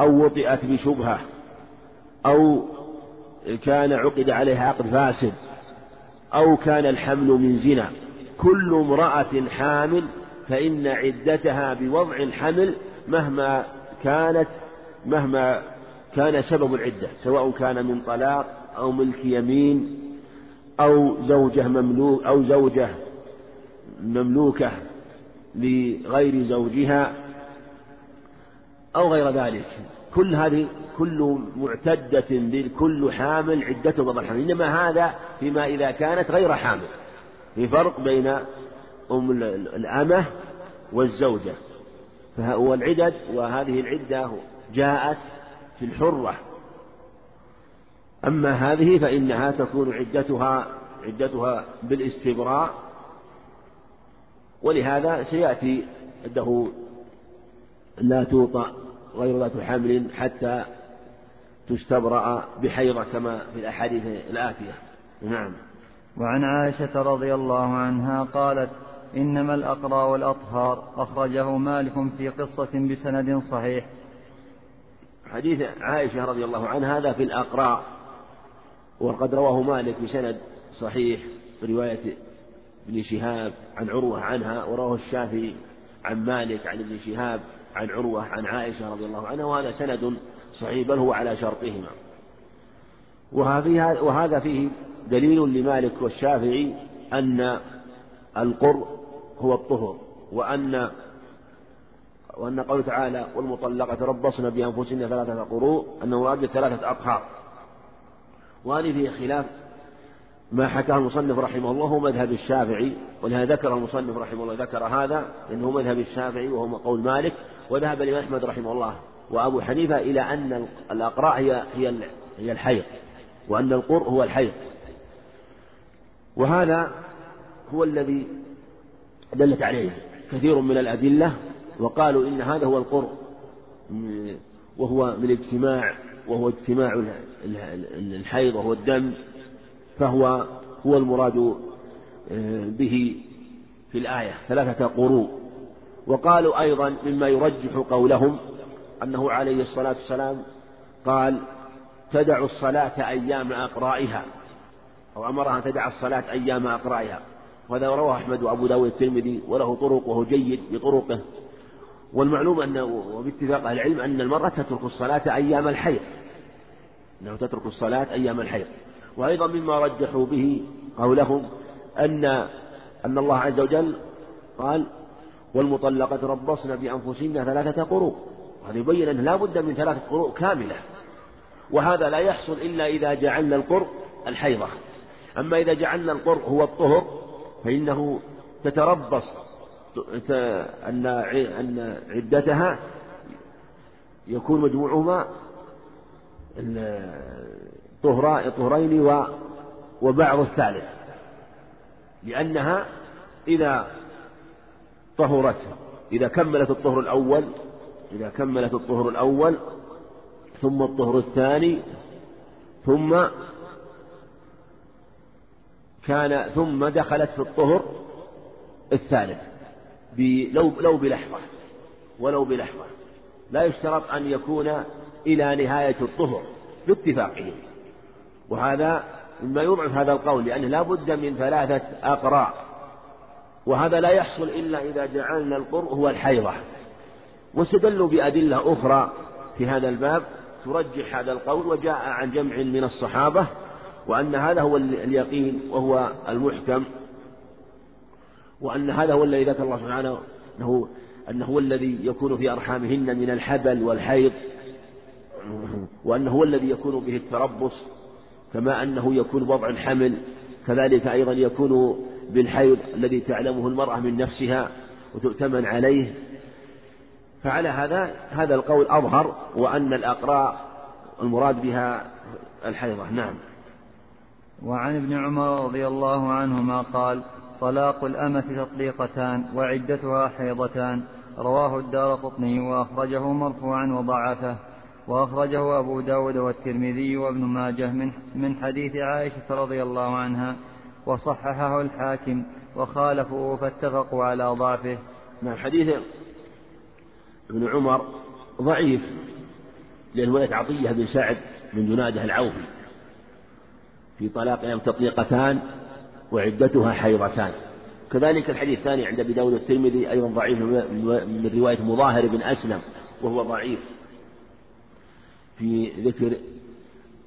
أو وطئت بشبهة أو كان عقد عليها عقد فاسد أو كان الحمل من زنا. كل امرأة حامل فإن عدتها بوضع الحمل مهما كانت مهما كان سبب العدة سواء كان من طلاق أو ملك يمين أو زوجة مملوك أو زوجة مملوكة لغير زوجها أو غير ذلك. كل هذه كل معتدة لكل حامل عدته بضع الحمل إنما هذا فيما إذا كانت غير حامل. في فرق بين أم الأمة والزوجة. فهو العدد وهذه العدة جاءت في الحرة. أما هذه فإنها تكون عدتها عدتها بالاستبراء ولهذا سيأتي أنه لا توطأ غير ذات حمل حتى تستبرأ بحيضة كما في الأحاديث الآتية. نعم. وعن عائشة رضي الله عنها قالت إنما الأقرى والأطهار. أخرجه مالك في قصة بسند صحيح. حديث عائشة رضي الله عنها هذا في الأقراء وقد رواه مالك بسند صحيح برواية ابن شهاب عن عروة عنها ورواه الشافعي عن مالك عن ابن شهاب عن عروة عن عائشة رضي الله عنها وهذا سند صحيح بل هو على شرطهما. وهذا فيه دليل لمالك والشافعي أن القر هو الطهر وأن وأن قوله تعالى والمطلقة تربصن بأنفسهن ثلاثة قروء أنه مراد ثلاثة أطهار وهذه فيه خلاف ما حكاه المصنف رحمه الله هو مذهب الشافعي ولهذا ذكر المصنف رحمه الله ذكر هذا لأنه مذهب الشافعي وهو قول مالك وذهب الإمام أحمد رحمه الله وأبو حنيفة إلى أن الأقراء هي هي هي الحيض وأن القر هو الحيض. وهذا هو الذي دلت عليه كثير من الأدلة وقالوا إن هذا هو القر وهو من اجتماع وهو اجتماع الحيض وهو الدم. فهو هو المراد آه، به في الآية ثلاثة قروء. وقالوا أيضا مما يرجح قولهم أنه عليه الصلاة والسلام قال تدع الصلاة أيام أقرائها. أو أمرها أن تدع الصلاة أيام أقرائها. وهذا رواه أحمد وأبو داود الترمذي وله طرق وهو جيد بطرقه. والمعلوم أن وباتفاق العلم أن المرأة تترك الصلاة أيام الحيض. أنه تترك الصلاة أيام الحيض. وأيضا مما رجحوا به قولهم أن أن الله عز وجل قال والمطلقة ربصن بأنفسهن ثلاثة قروء وهذا يبين أنه لا بد من ثلاثة قروء كاملة. وهذا لا يحصل إلا إذا جعلنا القر الحيضة. أما إذا جعلنا القر هو الطهر فإنه تتربص أن أن عدتها يكون مجموعهما طهرين وبعض الثالث. لأنها إذا طهرت إذا كملت الطهر الأول إذا كملت الطهر الأول ثم الطهر الثاني ثم كان ثم دخلت في الطهر الثالث لو لو بلحظة ولو بلحظة. لا يشترط أن يكون إلى نهاية الطهر باتفاقهم وهذا مما يضعف هذا القول لأنه لا بد من ثلاثة أقراء وهذا لا يحصل إلا إذا جعلنا القرء هو الحيضة. واستدلوا بأدلة أخرى في هذا الباب ترجح هذا القول وجاء عن جمع من الصحابة وأن هذا هو اليقين وهو المحكم وأن هذا هو الذي ذكر الله سبحانه أنه أنه هو الذي يكون في أرحامهن من الحبل والحيض وأنه هو الذي يكون به التربص كما أنه يكون وضع الحمل كذلك أيضا يكون بالحيض الذي تعلمه المرأة من نفسها وتؤتمن عليه. فعلى هذا هذا القول أظهر وأن الأقراء المراد بها الحيضة. نعم. وعن ابن عمر رضي الله عنهما قال طلاق الأمة تطليقتان وعدتها حيضتان. رواه الدار قطني وأخرجه مرفوعا وضعفه. وأخرجه أبو داود والترمذي وابن ماجه من, من حديث عائشة رضي الله عنها وصححه الحاكم وخالفوا فاتفقوا على ضعفه. نعم حديث ابن عمر ضعيف لرواية عطية بن سعد بن جنادة العوفي في طلاق يوم تطليقتان وعدتها حيضتان. كذلك الحديث الثاني عند أبي داود الترمذي أيضا ضعيف من رواية مظاهر بن أسلم وهو ضعيف. في ذكر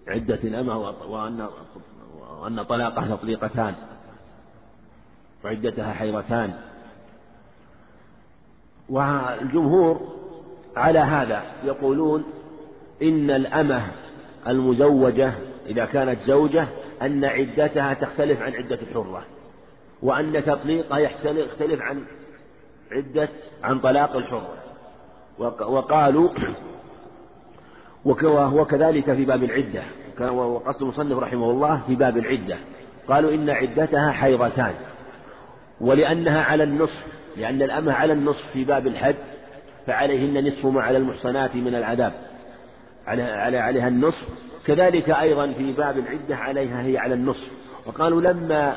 عدة الأمة وأن وأن طلاقها تطليقتان وعدتها حيضتان. والجمهور على هذا يقولون إن الأمة المزوجة إذا كانت زوجة أن عدتها تختلف عن عدة الحرة وأن تطليقها يختلف عن عدة عن طلاق الحرة. وقالوا وكذلك في باب العدة. وقصد المصنف رحمه الله في باب العدة. قالوا إن عدتها حيضتان. ولأنها على النصف لأن الأمة على النصف في باب الحد فعليهن نصف ما على المحصنات من العذاب. على على عليها النصف. كذلك أيضا في باب العدة عليها هي على النصف. وقالوا لما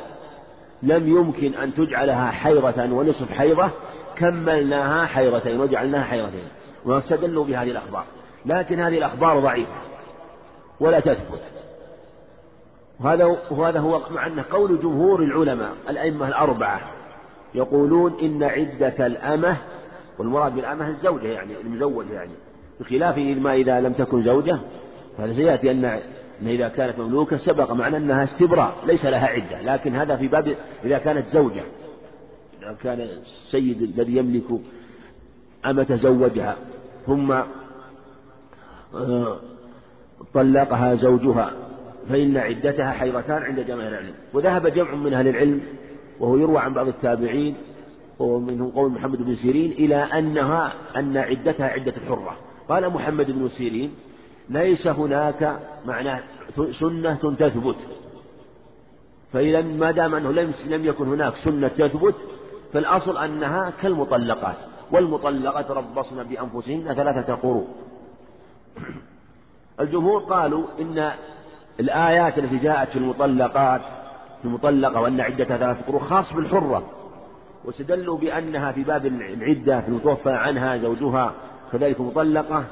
لم يمكن أن تجعلها حيضة ونصف حيضة كملناها حيضتين وجعلناها حيضتين. واستدلوا بهذه الأخبار. لكن هذه الأخبار ضعيفة ولا تثبت. وهذا وهذا هو مع أنه قول جمهور العلماء الأئمة الأربعة يقولون إن عدة الأمة والمراد بالأمة الزوجة يعني المزوجة يعني بخلاف ما إذا لم تكن زوجة فهذا سيأتي أن إذا كانت مملوكة سبق معنى أنها استبراء ليس لها عدة لكن هذا في باب إذا كانت زوجة. إذا كان السيد الذي يملك أمة زوجها ثم طلقها زوجها فإن عدتها حيضتان عند جماهير العلم. وذهب جمع من أهل العلم وهو يروى عن بعض التابعين ومنهم قول محمد بن سيرين إلى أنها أن عدتها عدة الحرة قال محمد بن سيرين ليس هناك معناه سنة تثبت. فإذا ما دام أنه لم يكن هناك سنة تثبت فالأصل أنها كالمطلقات. والمطلقات ربصن بأنفسهن ثلاثة قروء <coughs> الجمهور قالوا إن الآيات التي جاءت في المطلقات في المطلقة وأن عدتها ثلاثة قروء خاص بالحرة واستدلوا بأنها في باب العدة في المتوفى عنها زوجها كذلك مطلقة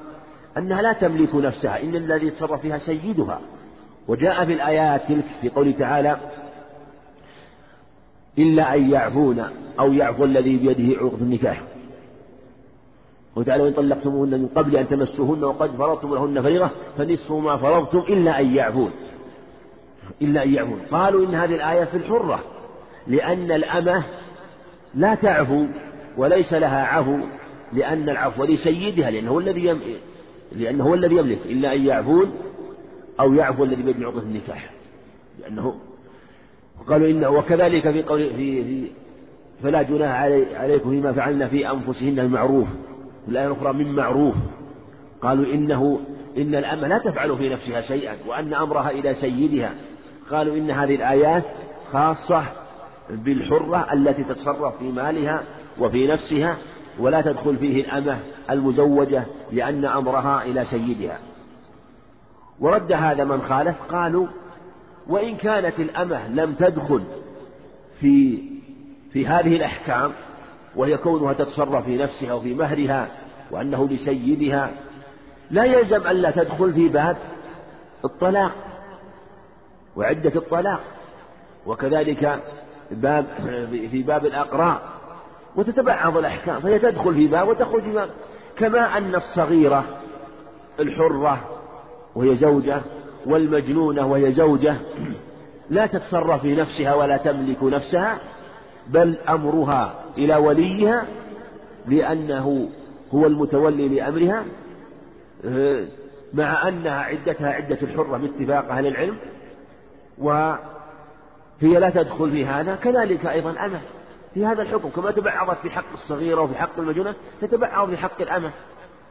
أنها لا تملك نفسها إن الذي يتصرف فيها سيدها. وجاء في الآيات تلك في قوله تعالى إلا أن يعفون أو يعفو الذي بيده عقد النكاح. وتعالى وإن طلقتموهن من قبل أن تمسوهن وقد فرضتم لهن فريضة فنصف ما فرضتم إلا أن يعفون. إلا أن يعفون. قالوا إن هذه الآية في الحرة لأن الأمة لا تعفو وليس لها عفو لأن العفو لسيدها لأنه هو الذي يم... لأنه هو الذي يملك. إلا أن يعفون أو يعفو الذي بيده عقدة النكاح. لأنه قالوا إنه وكذلك في قول في, في فلا جناح علي عليكم فيما فعلنا في أنفسهن المعروف الآية الأخرى من معروف. قالوا إنه إن الأمة لا تفعل في نفسها شيئا وأن أمرها إلى سيدها. قالوا إن هذه الآيات خاصة بالحرة التي تتصرف في مالها وفي نفسها ولا تدخل فيه الأمة المزوجة لأن أمرها إلى سيدها. ورد هذا من خالف قالوا وإن كانت الأمة لم تدخل في في هذه الأحكام وهي كونها تتصرف في نفسها وفي مهرها وأنه لسيدها. لا يلزم ألا تدخل في باب الطلاق وعدة الطلاق وكذلك باب <clears throat> في باب الأقراء وتتبعض الأحكام فهي تدخل في باب وتخرج في باب. كما أن الصغيرة الحرة وهي زوجة والمجنونة وهي زوجة <clears throat> لا تتصرف في نفسها ولا تملك نفسها بل أمرها إلى وليها لأنه هو المتولي لأمرها مع أنها عدتها عدة الحرة باتفاق أهل العلم وهي لا تدخل في هذا. كذلك أيضا أمة. في هذا الحكم كما تبعضت في حق الصغيرة وفي حق المجنة تتبعض في حق الأمة.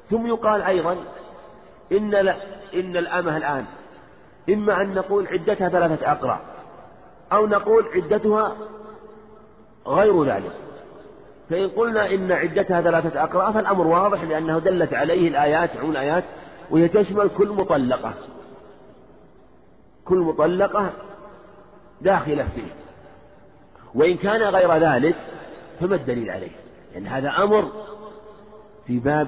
ثم يقال أيضا إن لا إن الأمة الآن إما أن نقول عدتها ثلاثة أقرع أو نقول عدتها غير ذلك. فإن قلنا إن عدتها ثلاثة أقرع فالأمر واضح لأنه دلت عليه الآيات عون الآيات وهي تشمل كل مطلقة. كل مطلقة داخلة فيه. وإن كان غير ذلك فما الدليل عليه؟ لأن هذا أمر في باب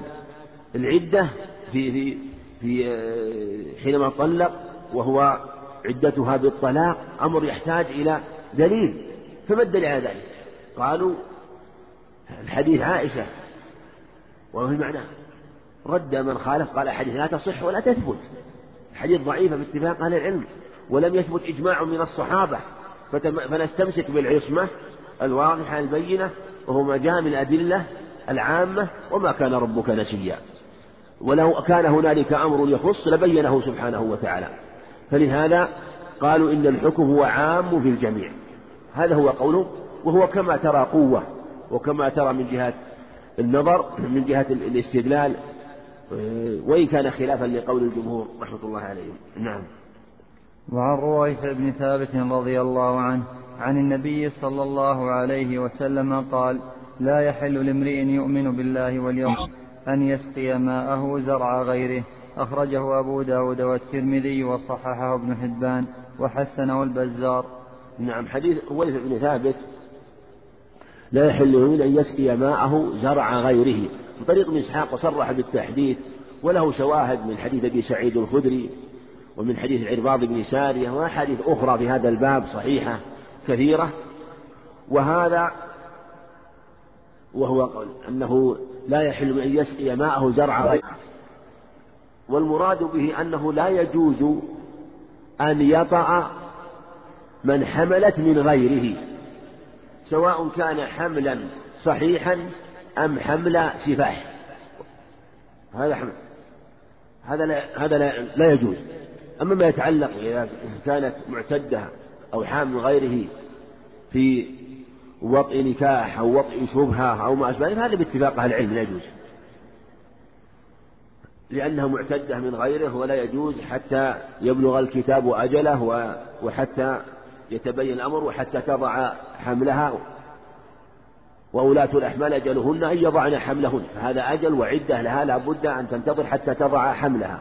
العدة في في في آه، حينما طلق وهو عدتها بالطلاق أمر يحتاج إلى دليل. فما الدليل على ذلك؟ قالوا الحديث عائشة وهو معناه رد من خالف قال حديث لا تصح ولا تثبت. حديث ضعيفة باتفاق أهل العلم ولم يثبت إجماع من الصحابة. فنستمسك بالعصمة الواضحة البينة وهو ما جاء من الأدلة العامة وما كان ربك نسيا. ولو كان هنالك أمر يخص لبينه سبحانه وتعالى. فلهذا قالوا إن الحكم هو عام في الجميع. هذا هو قوله وهو كما ترى قوة وكما ترى من جهة النظر من جهة الاستدلال وإن كان خلافا لقول الجمهور رحمة الله عليهم. نعم. وعن رويح بن ثابت رضي الله عنه عن النبي صلى الله عليه وسلم قال لا يحل لامرئ يؤمن بالله واليوم أن يسقي ماءه زرع غيره. أخرجه أبو داود والترمذي وصححه ابن حبان وحسنه البزار. نعم حديث رويح بن ثابت لا يحل له أن يسقي ماءه زرع غيره من طريق ابن إسحاق وصرح بالتحديث وله شواهد من حديث أبي سعيد الخدري ومن حديث العرباض بن سارية وأحاديث أخرى في هذا الباب صحيحة كثيرة. وهذا وهو أنه لا يحل أن يسقي ماءه زرع غيره. والمراد به أنه لا يجوز أن يطأ من حملت من غيره. سواء كان حملا صحيحا أم حمل سفاح هذا حمل. هذا لا هذا لا, لا يجوز. أما ما يتعلق إذا كانت معتدة أو حامل غيره في وطئ نكاح أو وطئ شبهة أو ما أشبه هذا باتفاق أهل العلم لا يجوز. لأنها معتدة من غيره ولا يجوز حتى يبلغ الكتاب أجله وحتى يتبين الأمر وحتى تضع حملها وولاة الأحمال أجلهن أن يضعن حملهن. فهذا أجل وعدة لها لا بد أن تنتظر حتى تضع حملها.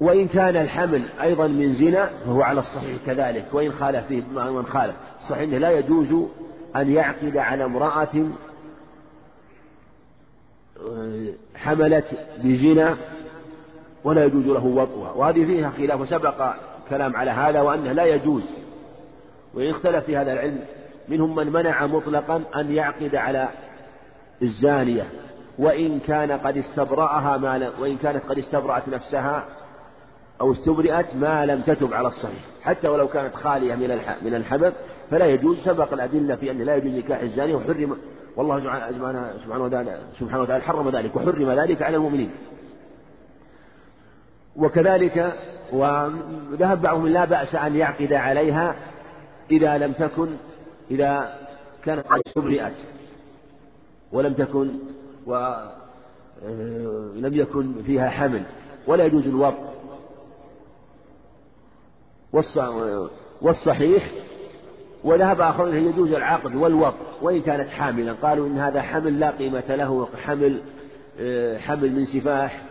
وإن كان الحمل أيضا من زنا فهو على الصحيح كذلك. وإن خالف فيه من خالف. الصحيح أنه لا يجوز أن يعقد على امرأة آه، حملت بزنا ولا يجوز له وطئها وهذه فيها خلاف وسبق كلام على هذا وأنه لا يجوز. وإن اختلف في هذا العلم منهم من منع مطلقا أن يعقد على الزانية. وإن كان قد استبرأها ما لم وإن كانت قد استبرأت نفسها أو استبرئت ما لم تتب على الصحيح. حتى ولو كانت خالية من من الحبب فلا يجوز. سبق الأدلة في أن لا يجوز نكاح الزانية وحرم والله سبحانه وتعالى سبحانه وتعالى حرم ذلك وحرم ذلك على المؤمنين. وكذلك وذهب بعضهم لا بأس أن يعقد عليها إذا لم تكن إذا كانت قد استبرئت ولم تكن ولم آه، يكن فيها حمل ولا يجوز الوضع. والصحيح وذهب آخرون يجوز العقد والوضع وإن كانت حاملا. قالوا إن هذا حمل لا قيمة له حمل آه، حمل من سفاح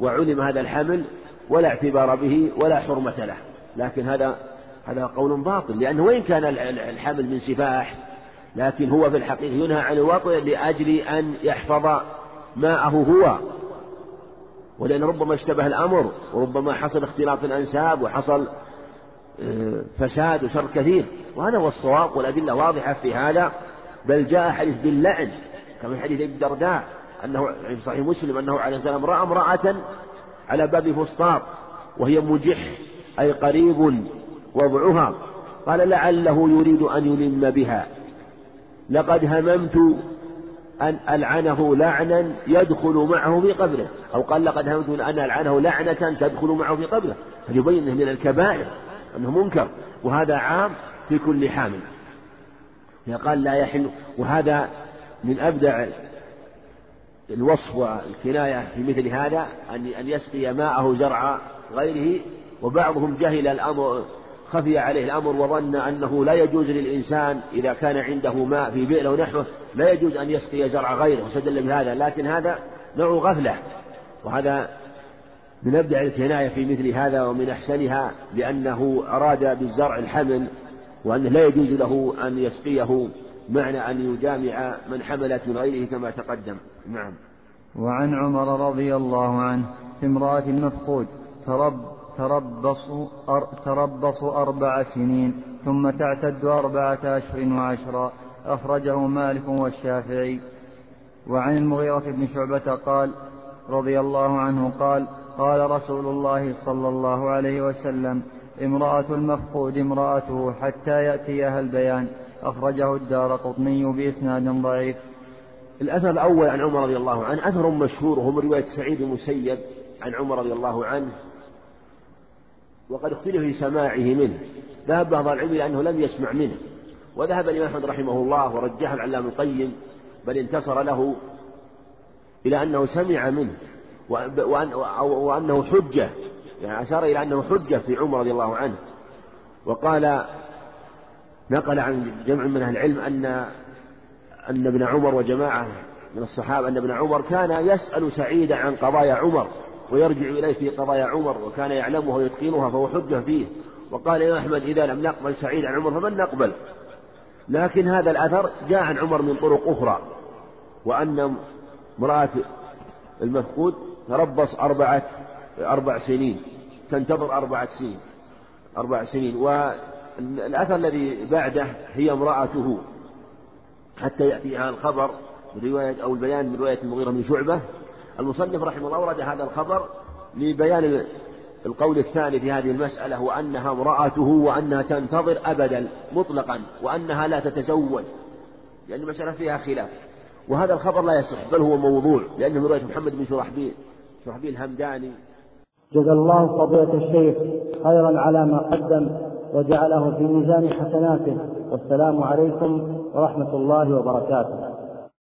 وعلم هذا الحمل ولا اعتبار به ولا حرمة له. لكن هذا هذا قول باطل. لأنه وإن كان الحمل من سفاح لكن هو في الحقيقة ينهى عن الوطئ لأجل أن يحفظ ماءه هو. ولأن ربما اشتبه الأمر وربما حصل اختلاط الأنساب وحصل آه، فساد وشر كثير. وهذا هو الصواب والأدلة واضحة في هذا. بل جاء حديث باللعن كما في حديث ابن الدرداء أنه في صحيح مسلم أنه عليه السلام رأى امرأة على باب فسطاط وهي مجح أي قريب وضعها. قال لعله يريد أن يلم بها. لقد هممت أن ألعنه لعنا يدخل معه في قبره. أو قال لقد هممت أن ألعنه لعنة تدخل معه في قبره. فيبين أنه من الكبائر أنه منكر وهذا عام في كل حامل. قال لا يحل وهذا من أبدع الوصف والكناية في مثل هذا أن أن يسقي ماءه زرع غيره وبعضهم جهل الأمر خفي عليه الأمر وظن أنه لا يجوز للإنسان إذا كان عنده ماء في بئر أو نحوه لا يجوز أن يسقي زرع غيره واستدل بهذا لكن هذا نوع غفلة وهذا من أبدع الكناية في مثل هذا ومن أحسنها لأنه أراد بالزرع الحمل وأنه لا يجوز له أن يسقيه. معنى أن يجامع من حملت من غيره كما تقدم. نعم. وعن عمر رضي الله عنه في امرأة المفقود ترب تربصوا أر تربصوا أربع سنين ثم تعتد أربعة أشهر وعشرا أخرجه مالك والشافعي. وعن المغيرة بن شعبة قال رضي الله عنه قال قال رسول الله صلى الله عليه وسلم امرأة المفقود امرأته حتى يأتيها البيان. أخرجه الدار قطني بإسناد ضعيف. الأثر الأول عن عمر رضي الله عنه أثر مشهور وهو رواية سعيد المسيب عن عمر رضي الله عنه وقد اختلف في سماعه منه. ذهب بعض العلم إلى أنه لم يسمع منه وذهب الإمام أحمد رحمه الله ورجح العلام القيم بل انتصر له إلى أنه سمع منه وأن وأنه حجة يعني أشار إلى أنه حجة في عمر رضي الله عنه. وقال نقل عن جمع من أهل العلم أن أن ابن عمر وجماعة من الصحابة أن ابن عمر كان يسأل سعيدا عن قضايا عمر ويرجع إليه في قضايا عمر وكان يعلمها ويتقنها فهو حجة فيه. وقال يا أحمد إذا لم نقبل سعيد عن عمر فمن نقبل؟ لكن هذا الأثر جاء عن عمر من طرق أخرى. وأن امرأة المفقود تربص أربعة أربع سنين تنتظر أربعة سنين أربع سنين. والأثر الذي بعده هي امرأته حتى يأتيها الخبر رواية أو البيان من رواية المغيرة بن شعبة. المصنف رحمه الله أورد هذا الخبر لبيان القول الثاني في هذه المسألة وأنها امرأته وأنها تنتظر أبدا مطلقا وأنها لا تتزوج. لأن المسألة فيها خلاف. وهذا الخبر لا يصح بل هو موضوع لأنه من رواية محمد بن شرحبيل شرحبيل الهمداني. جزا الله فضيلة الشيخ خيرا على ما قدم وجعله في ميزان حسناته. والسلام عليكم ورحمة الله وبركاته.